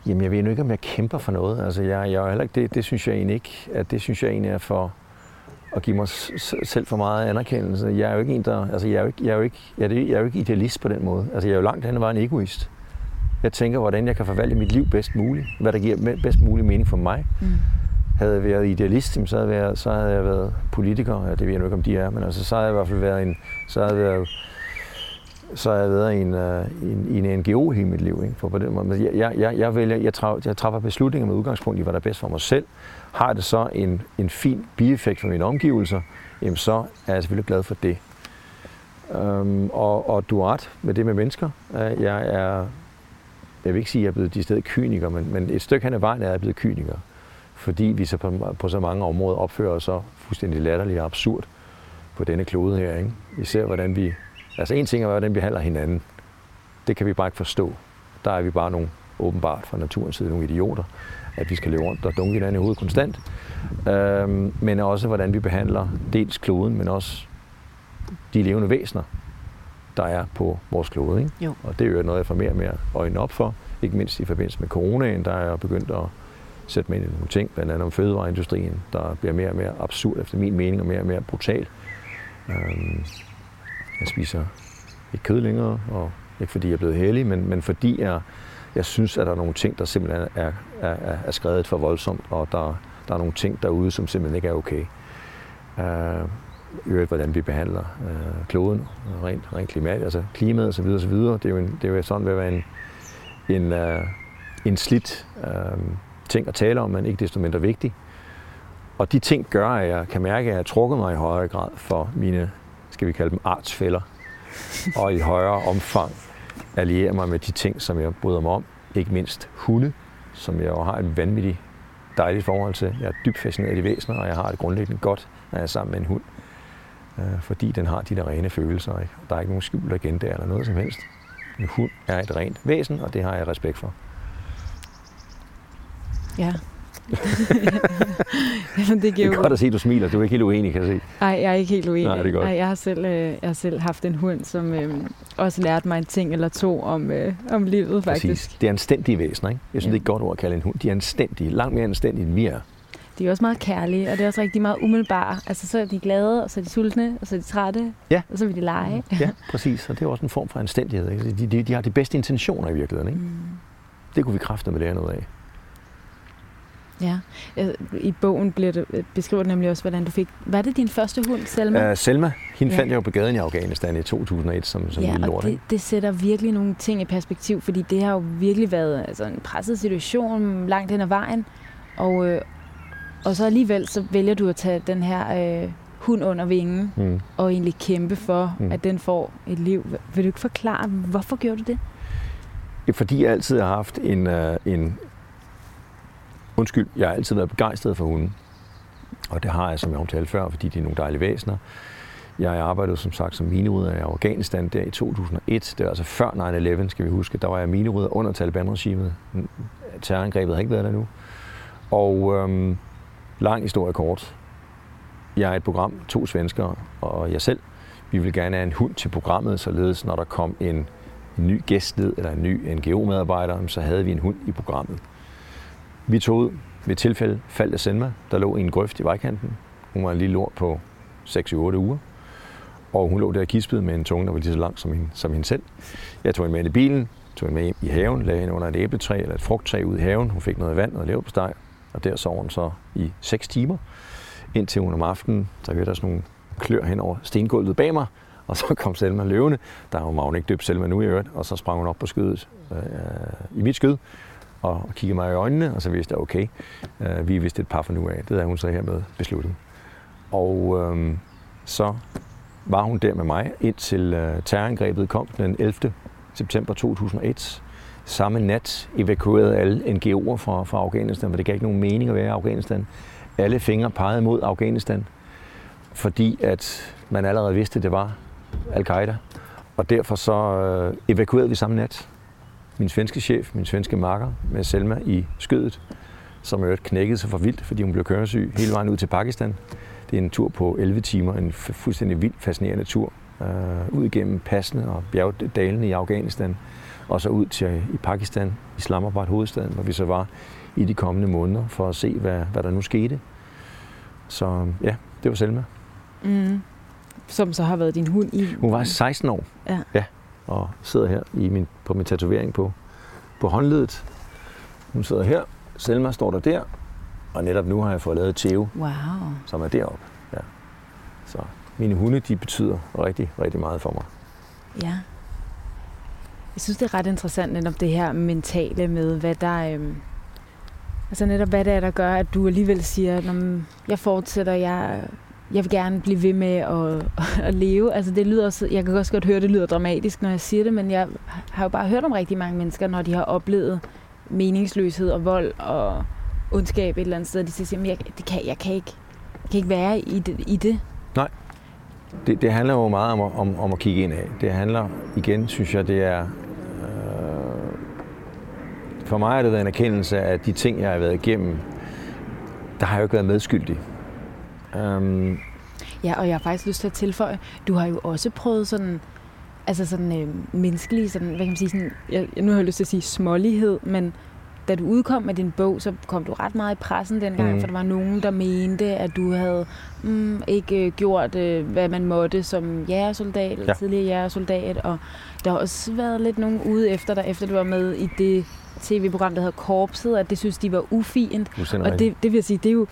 Jamen, jeg ved nu ikke, om jeg kæmper for noget. Altså, jeg, jeg er heller ikke, det, det synes jeg egentlig ikke, at det synes jeg egentlig er for, at give mig selv for meget anerkendelse. Jeg er jo ikke en, der, altså jeg er jo ikke, jeg er jo ikke, jeg er, jeg er jo ikke idealist på den måde. Altså jeg er jo langt hen og en egoist. Jeg tænker, hvordan jeg kan forvalte mit liv bedst muligt. Hvad der giver bedst mulig mening for mig. Mm. Havde jeg været idealist, så havde, jeg været, så havde jeg været politiker. Ja, det ved jeg nu ikke, om de er, men altså, så havde jeg i hvert fald været en, så havde jeg været, så har jeg været i en, uh, en, i en NGO hele mit liv. Ikke? For på den måde. Jeg, jeg, jeg, vælger, jeg, træffer, jeg træffer beslutninger med udgangspunkt i, hvad der er bedst for mig selv. Har det så en, en fin bieffekt for mine omgivelser, jamen så er jeg selvfølgelig glad for det. Um, og, og du har ret med det med mennesker. Øh, jeg er, jeg vil ikke sige, at jeg er blevet de steder kyniker, men, men et stykke hen ad vejen er jeg blevet kyniker. Fordi vi så på, på så mange områder opfører os så fuldstændig latterligt og absurd på denne klode her. Ikke? Især hvordan vi Altså en ting er, hvordan vi behandler hinanden. Det kan vi bare ikke forstå. Der er vi bare nogle, åbenbart fra naturens side, nogle idioter, at vi skal leve rundt og dunke hinanden i hovedet konstant. Øhm, men også, hvordan vi behandler dels kloden, men også de levende væsener, der er på vores klode. Ikke? Jo. Og det er jo noget, jeg får mere og mere øjnene op for. Ikke mindst i forbindelse med coronaen, der er jeg begyndt at sætte mig ind i nogle ting, blandt andet om fødevareindustrien, der bliver mere og mere absurd efter min mening, og mere og mere brutal. Øhm, jeg spiser ikke kød længere, og ikke fordi jeg er blevet heldig, men, men fordi jeg, jeg synes, at der er nogle ting, der simpelthen er, er, er skrevet for voldsomt, og der, der er nogle ting derude, som simpelthen ikke er okay. Uh, øvrigt, hvordan vi behandler øh, kloden, rent, rent klimat, altså klimaet osv. osv. Det er jo, en, det er jo sådan ved at være en, en, øh, en slidt øh, ting at tale om, men ikke desto mindre vigtig. Og de ting gør, at jeg kan mærke, at jeg har trukket mig i højere grad for mine skal vi kalde dem artsfælder, og i højere omfang alliere mig med de ting, som jeg bryder mig om. Ikke mindst hunde, som jeg jo har et vanvittigt dejligt forhold til. Jeg er dybt fascineret af de væsener, og jeg har det grundlæggende godt, når jeg er sammen med en hund. Øh, fordi den har de der rene følelser. Ikke? Der er ikke nogen skjult agenda eller noget som helst. En hund er et rent væsen, og det har jeg respekt for. Ja, Jamen, det, giver det er godt at se, at du smiler. Du er ikke helt uenig, kan jeg se. Nej, jeg er ikke helt uenig. Nej, det er godt. Ej, jeg, har selv, øh, jeg har selv haft en hund, som øh, også lærte mig en ting eller to om, øh, om livet, faktisk. Præcis. Det er anstændige væsener, ikke? Jeg synes, ja. det er et godt ord at kalde en hund. De er anstændige. Langt mere anstændige, end vi er. De er også meget kærlige, og det er også rigtig meget umiddelbare. Altså, så er de glade, og så er de sultne, og så er de trætte, ja. og så vil de lege. Ja, præcis. Og det er også en form for anstændighed. Ikke? De, de, de har de bedste intentioner i virkeligheden. Ikke? Mm. Det kunne vi kræfte med lære noget af. Ja, i bogen bliver det, beskriver det nemlig også, hvordan du fik... Var det din første hund, Selma? Uh, Selma, hende ja. fandt jeg jo på gaden i Afghanistan i 2001 som, som ja, lille lort. Det, det sætter virkelig nogle ting i perspektiv, fordi det har jo virkelig været altså, en presset situation langt hen ad vejen. Og, øh, og så alligevel så vælger du at tage den her øh, hund under vingen mm. og egentlig kæmpe for, mm. at den får et liv. Vil du ikke forklare, hvorfor gjorde du det? Fordi jeg altid har haft en, øh, en, Undskyld, jeg har altid været begejstret for hunden. Og det har jeg, som jeg omtalte før, fordi de er nogle dejlige væsener. Jeg arbejdede som sagt som minerydder i Afghanistan der i 2001. Det var altså før 9-11, skal vi huske. Der var jeg minerydder under Taliban-regimet. Terrorangrebet har ikke været der nu. Og øhm, lang historie kort. Jeg er et program, to svenskere og jeg selv. vi vil gerne have en hund til programmet, således når der kom en, en ny gæst ned, eller en ny NGO-medarbejder, så havde vi en hund i programmet. Vi tog ud ved tilfælde faldt af Selma, der lå i en grøft i vejkanten. Hun var en lille lort på 6-8 uger. Og hun lå der i med en tunge, der var lige så lang som hende, som hende selv. Jeg tog hende med i bilen, tog hende med i haven, lagde hende under et æbletræ eller et frugttræ ude i haven. Hun fik noget vand og leverpostej, og der sov hun så i 6 timer, indtil hun om aftenen, så hørte der sådan nogle klør hen over stengulvet bag mig, og så kom Selma løvende. Der var hun ikke døbt Selma nu i øvrigt, og så sprang hun op på skydet, øh, i mit skød, og kiggede mig i øjnene, og så vidste jeg, okay, øh, vi er vist et par for nu af. Det havde hun så hermed besluttet. Og øh, så var hun der med mig, indtil øh, terrorangrebet kom den 11. september 2001. Samme nat evakuerede alle NGO'er fra, fra Afghanistan, for det gav ikke nogen mening at være i Afghanistan. Alle fingre pegede mod Afghanistan, fordi at man allerede vidste, at det var al-Qaida. Og derfor så øh, evakuerede vi samme nat min svenske chef, min svenske makker med Selma i skødet, som jo knækkede sig for vildt, fordi hun blev køresyg hele vejen ud til Pakistan. Det er en tur på 11 timer, en fuldstændig vild, fascinerende tur. Øh, ud igennem passene og bjergdalene i Afghanistan, og så ud til i Pakistan, Islamabad hovedstaden, hvor vi så var i de kommende måneder for at se, hvad, hvad der nu skete. Så ja, det var Selma. Mm. Som så har været din hund i? Hun var 16 år. Ja. ja og sidder her i min, på min tatovering på, på håndledet. Hun sidder her. Selma står der der. Og netop nu har jeg fået lavet Theo, wow. som er deroppe. Ja. Så mine hunde, de betyder rigtig, rigtig meget for mig. Ja. Jeg synes, det er ret interessant netop det her mentale med, hvad der... Øhm, altså netop, hvad det er, der gør, at du alligevel siger, at jeg fortsætter, jeg jeg vil gerne blive ved med at, at leve. Altså det lyder, også, jeg kan også godt høre, at det lyder dramatisk, når jeg siger det, men jeg har jo bare hørt om rigtig mange mennesker, når de har oplevet meningsløshed og vold og ondskab et eller andet sted, de siger, at jeg, det kan, jeg, kan ikke, jeg kan ikke være i det. I det. Nej. Det, det handler jo meget om, om, om at kigge ind af. Det handler igen, synes jeg, det er... Øh, for mig er det været en erkendelse af de ting, jeg har været igennem. Der har jeg jo ikke været medskyldig. Um, ja, og jeg har faktisk lyst til at tilføje, du har jo også prøvet sådan, altså sådan øh, menneskelig, sådan, hvad kan man sige, sådan, jeg, nu har jeg lyst til at sige smålighed, men da du udkom med din bog, så kom du ret meget i pressen dengang, mm. for der var nogen, der mente, at du havde mm, ikke øh, gjort, øh, hvad man måtte som jægersoldat, eller ja. tidligere jægersoldat, og der har også været lidt nogen ude efter dig, efter du var med i det tv-program, der hedder Korpset, at det synes, de var ufint. Og det, det vil sige, det er jo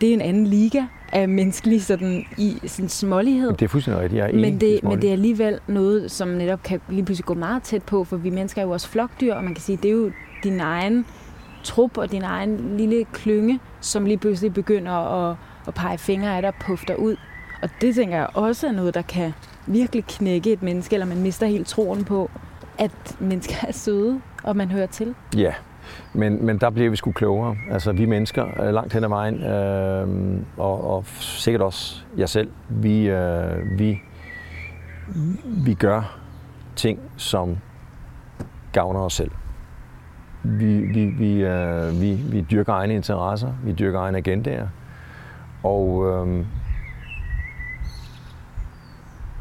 det er en anden liga af menneskelig sådan, i sådan smålighed. Det er fuldstændig rigtigt, jeg er men det, men det er alligevel noget, som netop kan lige pludselig gå meget tæt på, for vi mennesker er jo også flokdyr, og man kan sige, det er jo din egen trup og din egen lille klynge, som lige pludselig begynder at, at pege fingre af dig og pufter ud. Og det tænker jeg også er noget, der kan virkelig knække et menneske, eller man mister helt troen på, at mennesker er søde, og man hører til. Ja, men, men der bliver vi sgu klogere. Altså vi mennesker øh, langt hen ad vejen, øh, og, og sikkert også jeg selv, vi, øh, vi, vi gør ting, som gavner os selv. Vi, vi, vi, øh, vi, vi dyrker egne interesser, vi dyrker egne agendaer, og øh,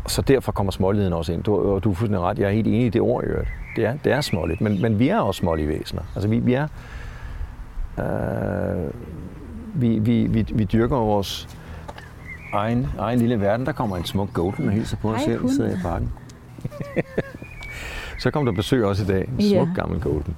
så derfor kommer småligheden også ind. Du, du er fuldstændig ret. Jeg er helt enig i det ord i øvrigt. Det er, det er småligt, men, men vi er også smålige væsener. Altså vi, vi er... Øh, vi, vi, vi, vi dyrker vores egen, egen lille verden. Der kommer en smuk golden og hilser på os selv, sidder i parken. så kom der besøg også i dag. En smuk ja. gammel golden.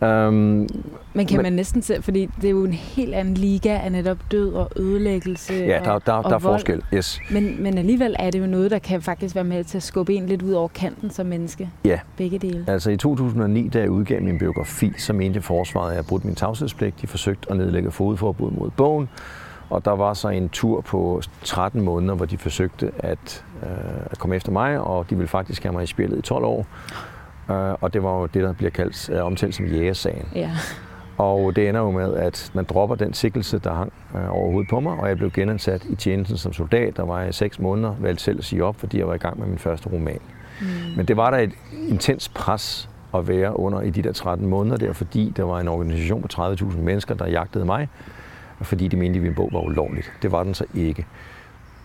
Um, men kan men, man næsten se, fordi det er jo en helt anden liga af netop død og ødelæggelse Ja, der, og, der, og der er forskel, yes. Men, men alligevel er det jo noget, der kan faktisk være med til at skubbe en lidt ud over kanten som menneske. Ja. Begge dele. Altså i 2009, da jeg udgav min biografi, så mente forsvaret, at jeg brudt min tavshedspligt. De forsøgte at nedlægge fodforbud mod bogen. Og der var så en tur på 13 måneder, hvor de forsøgte at, øh, at komme efter mig, og de ville faktisk have mig i spillet i 12 år. Øh, og det var jo det, der bliver kaldt, uh, omtalt som jægersagen. Ja. Og det ender jo med, at man dropper den sikkelse, der hang uh, over hovedet på mig, og jeg blev genansat i tjenesten som soldat. Der var jeg seks måneder, valgte selv at sige op, fordi jeg var i gang med min første roman. Mm. Men det var der et intens pres at være under i de der 13 måneder der, fordi der var en organisation på 30.000 mennesker, der jagtede mig, fordi de mente, at min bog var ulovligt. Det var den så ikke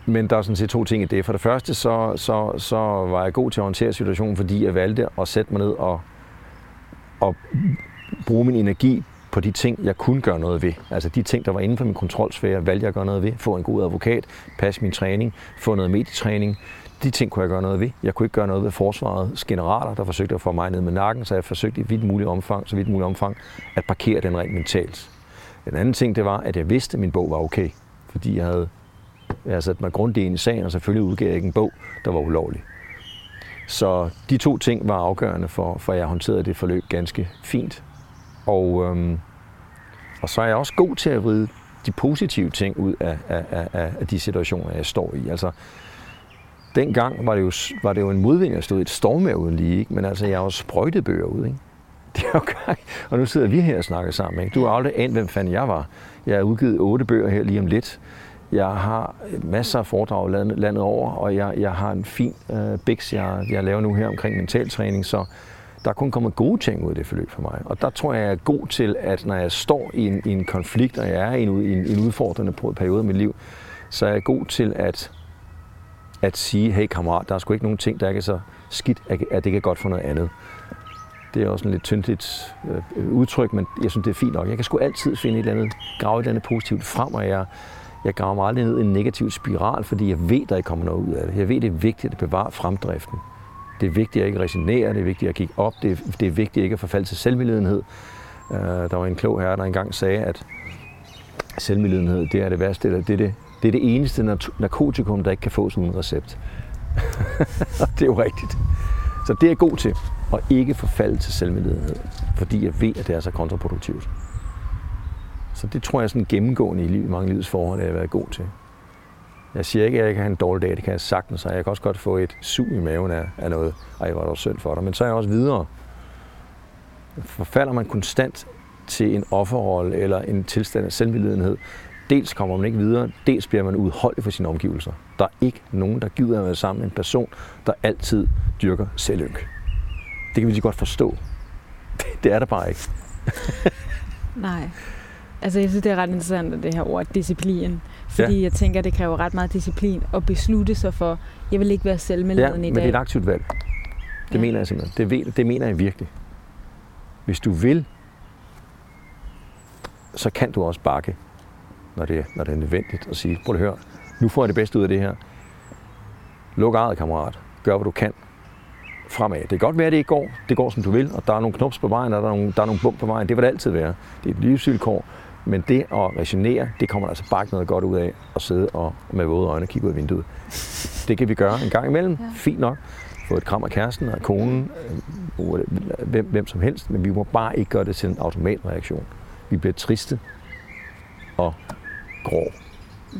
men der er sådan set to ting i det. For det første, så, så, så var jeg god til at håndtere situationen, fordi jeg valgte at sætte mig ned og, og bruge min energi på de ting, jeg kunne gøre noget ved. Altså de ting, der var inden for min kontrolsfære, valgte jeg at gøre noget ved. Få en god advokat, passe min træning, få noget medietræning. De ting kunne jeg gøre noget ved. Jeg kunne ikke gøre noget ved forsvarets generaler, der forsøgte at få mig ned med nakken, så jeg forsøgte i vidt muligt omfang, så vidt muligt omfang at parkere den rent mentalt. Den anden ting, det var, at jeg vidste, at min bog var okay. Fordi jeg havde, jeg satte mig grundigt ind i sagen, og selvfølgelig udgav jeg ikke en bog, der var ulovlig. Så de to ting var afgørende for, for jeg håndterede det forløb ganske fint. Og, øhm, og så er jeg også god til at vride de positive ting ud af, af, af, af de situationer, jeg står i. Altså, dengang var det jo, var det jo en modvind, jeg stod i et stormvær uden lige, ikke? men altså, jeg har jo sprøjtet bøger ud. Ikke? Det er jo gang. Og nu sidder vi her og snakker sammen. Ikke? Du har aldrig anet, hvem fanden jeg var. Jeg har udgivet otte bøger her lige om lidt. Jeg har masser af foredrag landet, landet over, og jeg, jeg har en fin øh, bix, jeg, jeg laver nu her omkring mentaltræning, så der er kun kommet gode ting ud af det forløb for mig. Og der tror jeg, jeg er god til, at når jeg står i en, i en konflikt, og jeg er i en, i en, en udfordrende periode af mit liv, så er jeg god til at, at sige, hey kammerat, der er sgu ikke nogen ting, der er så skidt, at det kan godt for noget andet. Det er også en lidt tyndt øh, udtryk, men jeg synes, det er fint nok. Jeg kan sgu altid finde et eller andet, grave et eller andet positivt frem, og jeg, jeg graver mig aldrig ned i en negativ spiral, fordi jeg ved, der ikke kommer noget ud af det. Jeg ved, det er vigtigt at bevare fremdriften. Det er vigtigt at ikke resignere, det er vigtigt at kigge op, det er, det er vigtigt ikke at forfalde til selvmiddelighed. Uh, øh, der var en klog herre, der engang sagde, at selvmiddelighed, det er det værste, eller det er det, det, er det eneste narkotikum, der ikke kan fås uden recept. det er jo rigtigt. Så det er jeg god til, at ikke forfalde til selvmiddelighed, fordi jeg ved, at det er så kontraproduktivt. Så det tror jeg er sådan gennemgående i liv, mange livets forhold, at jeg har været god til. Jeg siger ikke, at jeg kan have en dårlig dag, det kan jeg sagtens, og jeg kan også godt få et sug i maven af, af noget. Ej, var det synd for dig. Men så er jeg også videre. Forfalder man konstant til en offerrolle eller en tilstand af selvmedlidenhed, dels kommer man ikke videre, dels bliver man udholdt for sine omgivelser. Der er ikke nogen, der gider at være sammen med en person, der altid dyrker selvynk. Det kan vi lige godt forstå. Det er der bare ikke. Nej. Altså, jeg synes, det er ret interessant, det her ord, disciplin. Fordi ja. jeg tænker, det kræver ret meget disciplin at beslutte sig for, jeg vil ikke være selvmedleden ja, i dag. men det er et aktivt valg. Det ja. mener jeg simpelthen. Det, det mener jeg virkelig. Hvis du vil, så kan du også bakke, når det, når det er nødvendigt, og sige, prøv at høre, nu får jeg det bedste ud af det her. Luk eget, kammerat. Gør, hvad du kan. Fremad. Det kan godt være, at det ikke går. Det går, som du vil, og der er nogle knops på vejen, og der er nogle, der er nogle bump på vejen. Det vil det altid være. Det er et livsvilkår. Men det at resonere, det kommer der altså bare ikke noget godt ud af at sidde og med våde øjne kigge ud af vinduet. Det kan vi gøre en gang imellem. Ja. Fint nok. Få et kram af kæresten og konen, hvem, hvem som helst, men vi må bare ikke gøre det til en automatreaktion. Vi bliver triste og grå. Mm.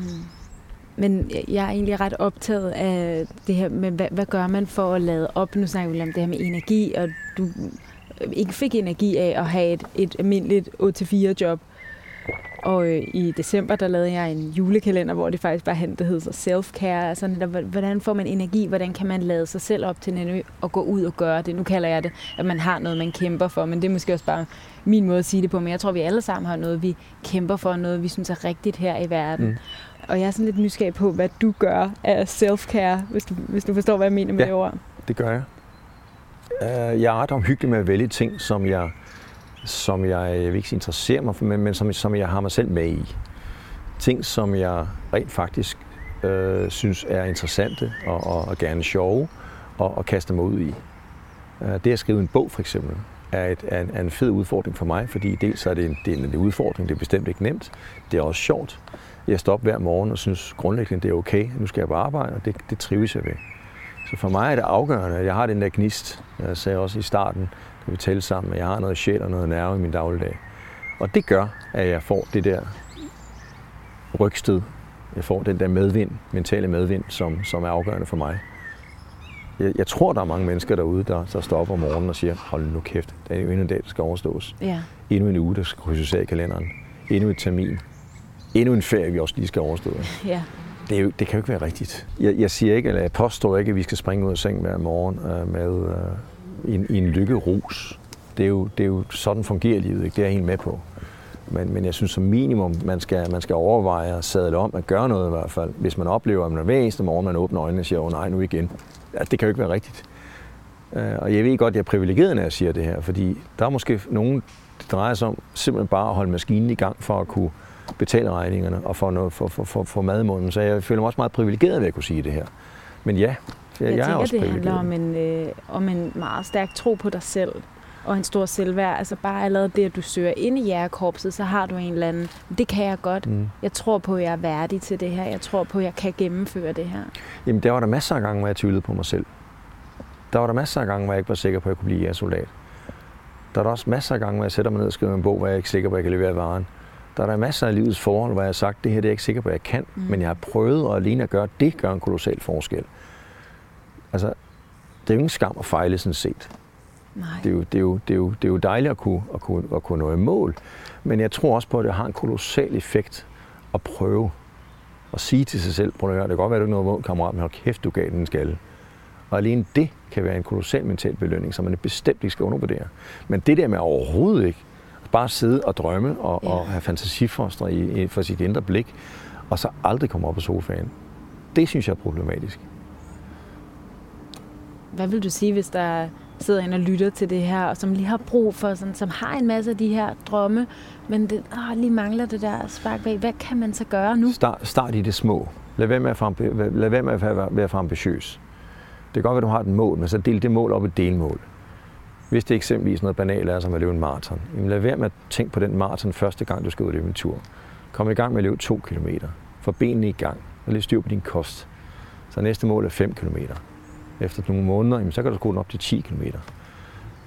Men jeg er egentlig ret optaget af det her med, hvad, hvad gør man for at lade op? Nu snakker vi om det her med energi, og du ikke fik energi af at have et, et almindeligt 8-4 job. Og øh, i december, der lavede jeg en julekalender, hvor det faktisk bare det hedder self-care. Altså, der, hvordan får man energi? Hvordan kan man lade sig selv op til at gå ud og gøre det? Nu kalder jeg det, at man har noget, man kæmper for, men det er måske også bare min måde at sige det på. Men jeg tror, vi alle sammen har noget, vi kæmper for, noget, vi synes er rigtigt her i verden. Mm. Og jeg er sådan lidt nysgerrig på, hvad du gør af self-care, hvis du, hvis du forstår, hvad jeg mener med ja, det ord. det gør jeg. Uh, jeg er ret omhyggelig med at vælge ting, som jeg som jeg, jeg vil ikke sige interesserer mig for, men, men som, som jeg har mig selv med i. Ting, som jeg rent faktisk øh, synes er interessante og, og, og gerne sjove og, og kaste mig ud i. Øh, det at skrive en bog for eksempel er, et, er, en, er en fed udfordring for mig, fordi dels er det en, det er en udfordring, det er bestemt ikke nemt, det er også sjovt. Jeg står op hver morgen og synes grundlæggende, det er okay, nu skal jeg på arbejde, og det, det trives jeg ved. Så for mig er det afgørende, at jeg har den der gnist. Jeg sagde også i starten, når vi talte sammen, at jeg har noget sjæl og noget nerve i min dagligdag. Og det gør, at jeg får det der rygsted. Jeg får den der medvind, mentale medvind, som, som er afgørende for mig. Jeg, jeg tror, der er mange mennesker derude, der, der står op om morgenen og siger, hold nu kæft, det er jo endnu en dag, der skal overstås. Ja. Endnu en uge, der skal krydses af i kalenderen. Endnu et termin. Endnu en ferie, vi også lige skal overstå. Ja. Det, er jo, det kan jo ikke være rigtigt. Jeg, jeg siger ikke, eller jeg påstår ikke, at vi skal springe ud af sengen hver morgen øh, med, øh, i en, i en lykkerus. Det er, jo, det er jo sådan fungerer livet, ikke? det er jeg helt med på. Men, men jeg synes som minimum, man skal, man skal overveje at sadle om at gøre noget i hvert fald. Hvis man oplever, at man hver eneste morgen, man åbner øjnene og siger, åh nej, nu igen. Ja, det kan jo ikke være rigtigt. Øh, og jeg ved godt, at jeg er privilegeret, når jeg siger det her, fordi der er måske nogen, det drejer sig om simpelthen bare at holde maskinen i gang for at kunne betale regningerne og få, noget, for, for, for, for mad i munden. Så jeg føler mig også meget privilegeret ved at kunne sige det her. Men ja, jeg, jeg, jeg tænker, er også det handler om en, øh, om en meget stærk tro på dig selv og en stor selvværd. Altså bare allerede det, at du søger ind i jægerkorpset, så har du en eller anden, det kan jeg godt. Mm. Jeg tror på, at jeg er værdig til det her. Jeg tror på, at jeg kan gennemføre det her. Jamen, der var der masser af gange, hvor jeg tvivlede på mig selv. Der var der masser af gange, hvor jeg ikke var sikker på, at jeg kunne blive jægersoldat. Der er der også masser af gange, hvor jeg sætter mig ned og skriver en bog, hvor jeg ikke er sikker på, at jeg kan levere varen. Der er der masser af livets forhold, hvor jeg har sagt, det her det er jeg ikke sikker på, at jeg kan. Mm. Men jeg har prøvet, og alene at gøre det, gør en kolossal forskel. Altså, det er jo ingen skam at fejle sådan set. Nej. Det er jo, det er jo, det er jo, det er jo dejligt at kunne, at, kunne, at kunne nå i mål. Men jeg tror også på, at det har en kolossal effekt at prøve at sige til sig selv, prøv at høre, det kan godt være, at du ikke er noget kammerat, men hold kæft, du gav den en skalle. Og alene det kan være en kolossal mental belønning, som man bestemt ikke skal undervurdere. Men det der med overhovedet ikke bare sidde og drømme og, ja. og have fantasifoster i, i, for sit indre blik, og så aldrig komme op på sofaen, det synes jeg er problematisk. Hvad vil du sige, hvis der sidder en og lytter til det her, og som lige har brug for, sådan, som har en masse af de her drømme, men det, åh, lige mangler det der spark bag. Hvad kan man så gøre nu? Start, start i det små. Lad være med at, være, lad være, med at være, for ambitiøs. Det kan godt være, at du har et mål, men så del det mål op i delmål. Hvis det eksempelvis noget banalt er, som at løbe en maraton, jamen lad være med at tænke på den maraton første gang, du skal ud og løbe en tur. Kom i gang med at løbe 2 km. Få benene i gang, og lidt styr på din kost. Så næste mål er 5 km. Efter nogle måneder, jamen, så kan du gå den op til 10 km.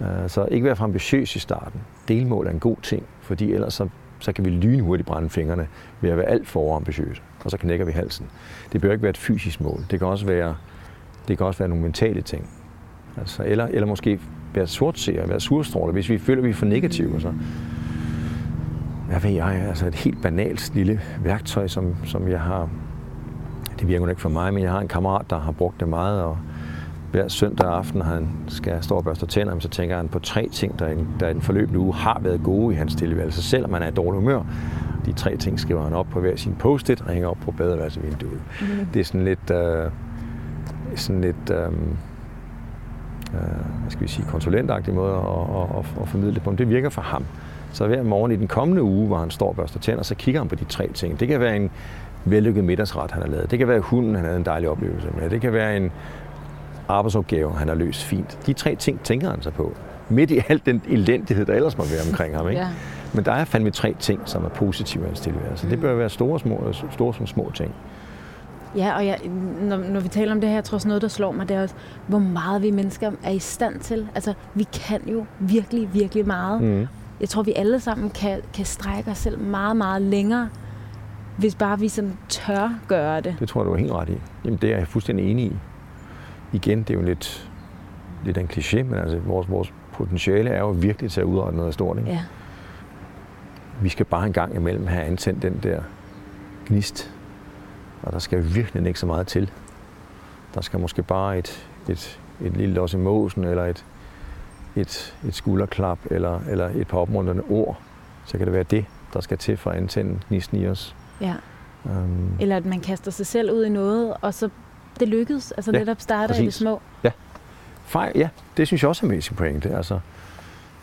Øh, så ikke være for ambitiøs i starten. Delmål er en god ting, fordi ellers så, så kan vi lynhurtigt brænde fingrene ved at være alt for ambitiøse, og så knækker vi halsen. Det bør ikke være et fysisk mål. Det kan også være, det kan også være nogle mentale ting. Altså, eller, eller måske være sortseer, være surstråler, hvis vi føler, at vi er for negative. Så. Hvad ved jeg? Altså et helt banalt lille værktøj, som, som jeg har... Det virker jo ikke for mig, men jeg har en kammerat, der har brugt det meget, og hver søndag aften, han skal stå og børste tænder, så tænker han på tre ting, der i, der i den forløbende uge har været gode i hans tilværelse, selvom man er i dårlig humør. De tre ting skriver han op på hver sin post-it og hænger op på badeværelsevinduet. Mm. Det er sådan lidt, øh, sådan lidt øh, øh, hvad skal vi sige, konsulentagtig måde at, at, at, at formidle det på. Men det virker for ham. Så hver morgen i den kommende uge, hvor han står og børster tænder, så kigger han på de tre ting. Det kan være en vellykket middagsret, han har lavet. Det kan være hunden, han havde en dejlig oplevelse med. Det kan være en arbejdsopgave, han har løst fint. De tre ting tænker han sig på. Midt i al den elendighed, der ellers må være omkring ham. Ikke? Ja. Men der er fandme tre ting, som er positive i hans tilværelse. Mm. Det bør være store, små, store som små ting. Ja, og jeg, når, når vi taler om det her, jeg tror også noget, der slår mig, det er også, hvor meget vi mennesker er i stand til. Altså, vi kan jo virkelig, virkelig meget. Mm. Jeg tror, vi alle sammen kan, kan strække os selv meget, meget længere, hvis bare vi sådan tør gøre det. Det tror jeg, du er helt ret i. Jamen, det er jeg fuldstændig enig i. Igen, det er jo lidt, lidt en kliché, men altså, vores, vores potentiale er jo virkelig til at udrette noget stort. Ikke? Ja. Vi skal bare en gang imellem have antændt den der gnist. Og der skal virkelig ikke så meget til. Der skal måske bare et, et, et lille los i måsen, eller et, et, et skulderklap, eller, eller et par opmuntrende ord. Så kan det være det, der skal til for at antænde gnisten i os. ja. Um, Eller at man kaster sig selv ud i noget, og så det lykkes. Altså Ja, netop starter i det små. Fejl, ja, det synes jeg også er væsentlig pointe. Altså,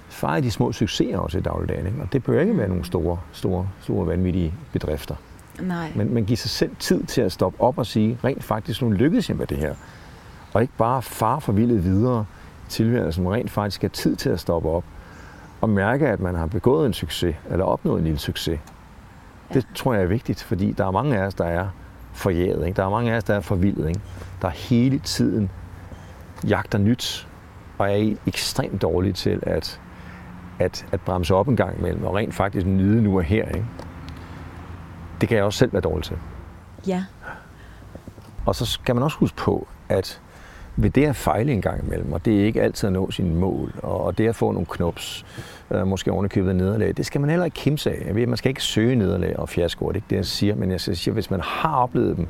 fejre de små succeser også i dagligdagen. Ikke? Og det bør ikke være nogle store, store, store vanvittige bedrifter. Nej. Men man giver sig selv tid til at stoppe op og sige, rent faktisk, nu lykkedes jeg med det her. Og ikke bare far forvildet videre tilværelsen, rent faktisk have tid til at stoppe op og mærke, at man har begået en succes, eller opnået en lille succes. Ja. Det tror jeg er vigtigt, fordi der er mange af os, der er forjævet. Ikke? Der er mange af os, der er forvildet. Ikke? Der hele tiden jagter nyt, og er ekstremt dårlige til at, at, at bremse op en gang imellem, og rent faktisk nyde nu og her. Ikke? Det kan jeg også selv være dårlig til. Ja. Og så skal man også huske på, at ved det at fejle en gang imellem, og det er ikke altid at nå sine mål, og og det at få nogle knops, øh, måske ovenikøbet nederlag, det skal man heller ikke kimse af. Ved, man skal ikke søge nederlag og fiaskoer, det er ikke det, jeg siger, men jeg siger, hvis man har oplevet dem,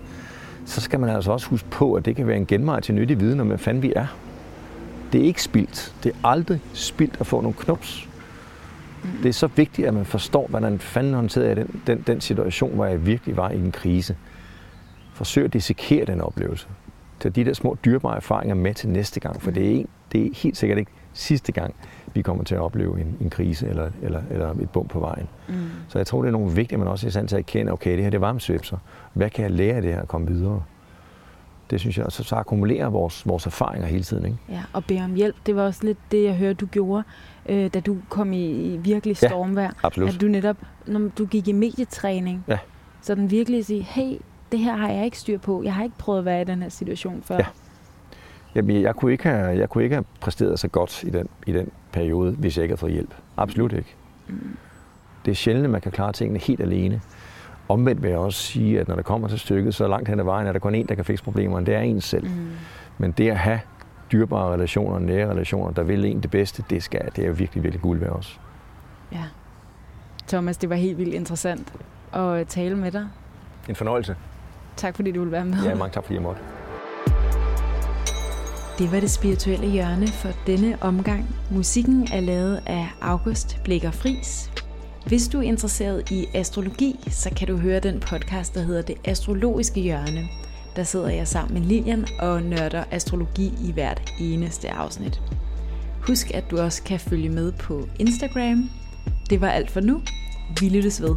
så skal man altså også huske på, at det kan være en genvej til nyttig viden om, hvad fanden vi er. Det er ikke spildt. Det er aldrig spildt at få nogle knops. Det er så vigtigt, at man forstår, hvordan fanden håndterede jeg den, den, den situation, hvor jeg virkelig var i en krise. Forsøg at dissekere den oplevelse. Tag de der små dyrbare erfaringer med til næste gang, for det er, en, det er helt sikkert ikke sidste gang, vi kommer til at opleve en, en krise eller, eller, eller et bump på vejen. Mm. Så jeg tror, det er nogle vigtigt, at man også er i stand til at erkende, okay, det her det er varmsvipser. Hvad kan jeg lære af det her og komme videre? Det synes jeg, så, så akkumulerer vores, vores erfaringer hele tiden. Ikke? Ja, og bede om hjælp, det var også lidt det, jeg hørte, du gjorde, øh, da du kom i, i virkelig stormvær. Ja, absolut. At du netop, når du gik i medietræning, ja. så den virkelig sige, hey, det her har jeg ikke styr på. Jeg har ikke prøvet at være i den her situation før. Ja. Jamen, jeg kunne ikke have, jeg kunne ikke have præsteret så godt i den, i den periode, hvis jeg ikke havde fået hjælp. Absolut ikke. Mm. Det er sjældent, at man kan klare tingene helt alene. Omvendt vil jeg også sige, at når det kommer til stykket, så langt hen ad vejen er der kun en, der kan fikse problemerne. Det er en selv. Mm. Men det at have dyrbare relationer, nære relationer, der vil en det bedste, det, skal, det er jo virkelig, virkelig guld ved os. Ja. Thomas, det var helt vildt interessant at tale med dig. En fornøjelse. Tak fordi du ville være med. Ja, mange tak fordi jeg måtte. Det var det spirituelle hjørne for denne omgang. Musikken er lavet af August Blikker Fris. Hvis du er interesseret i astrologi, så kan du høre den podcast, der hedder Det Astrologiske Hjørne. Der sidder jeg sammen med Lilian og nørder astrologi i hvert eneste afsnit. Husk, at du også kan følge med på Instagram. Det var alt for nu. Vi lyttes ved.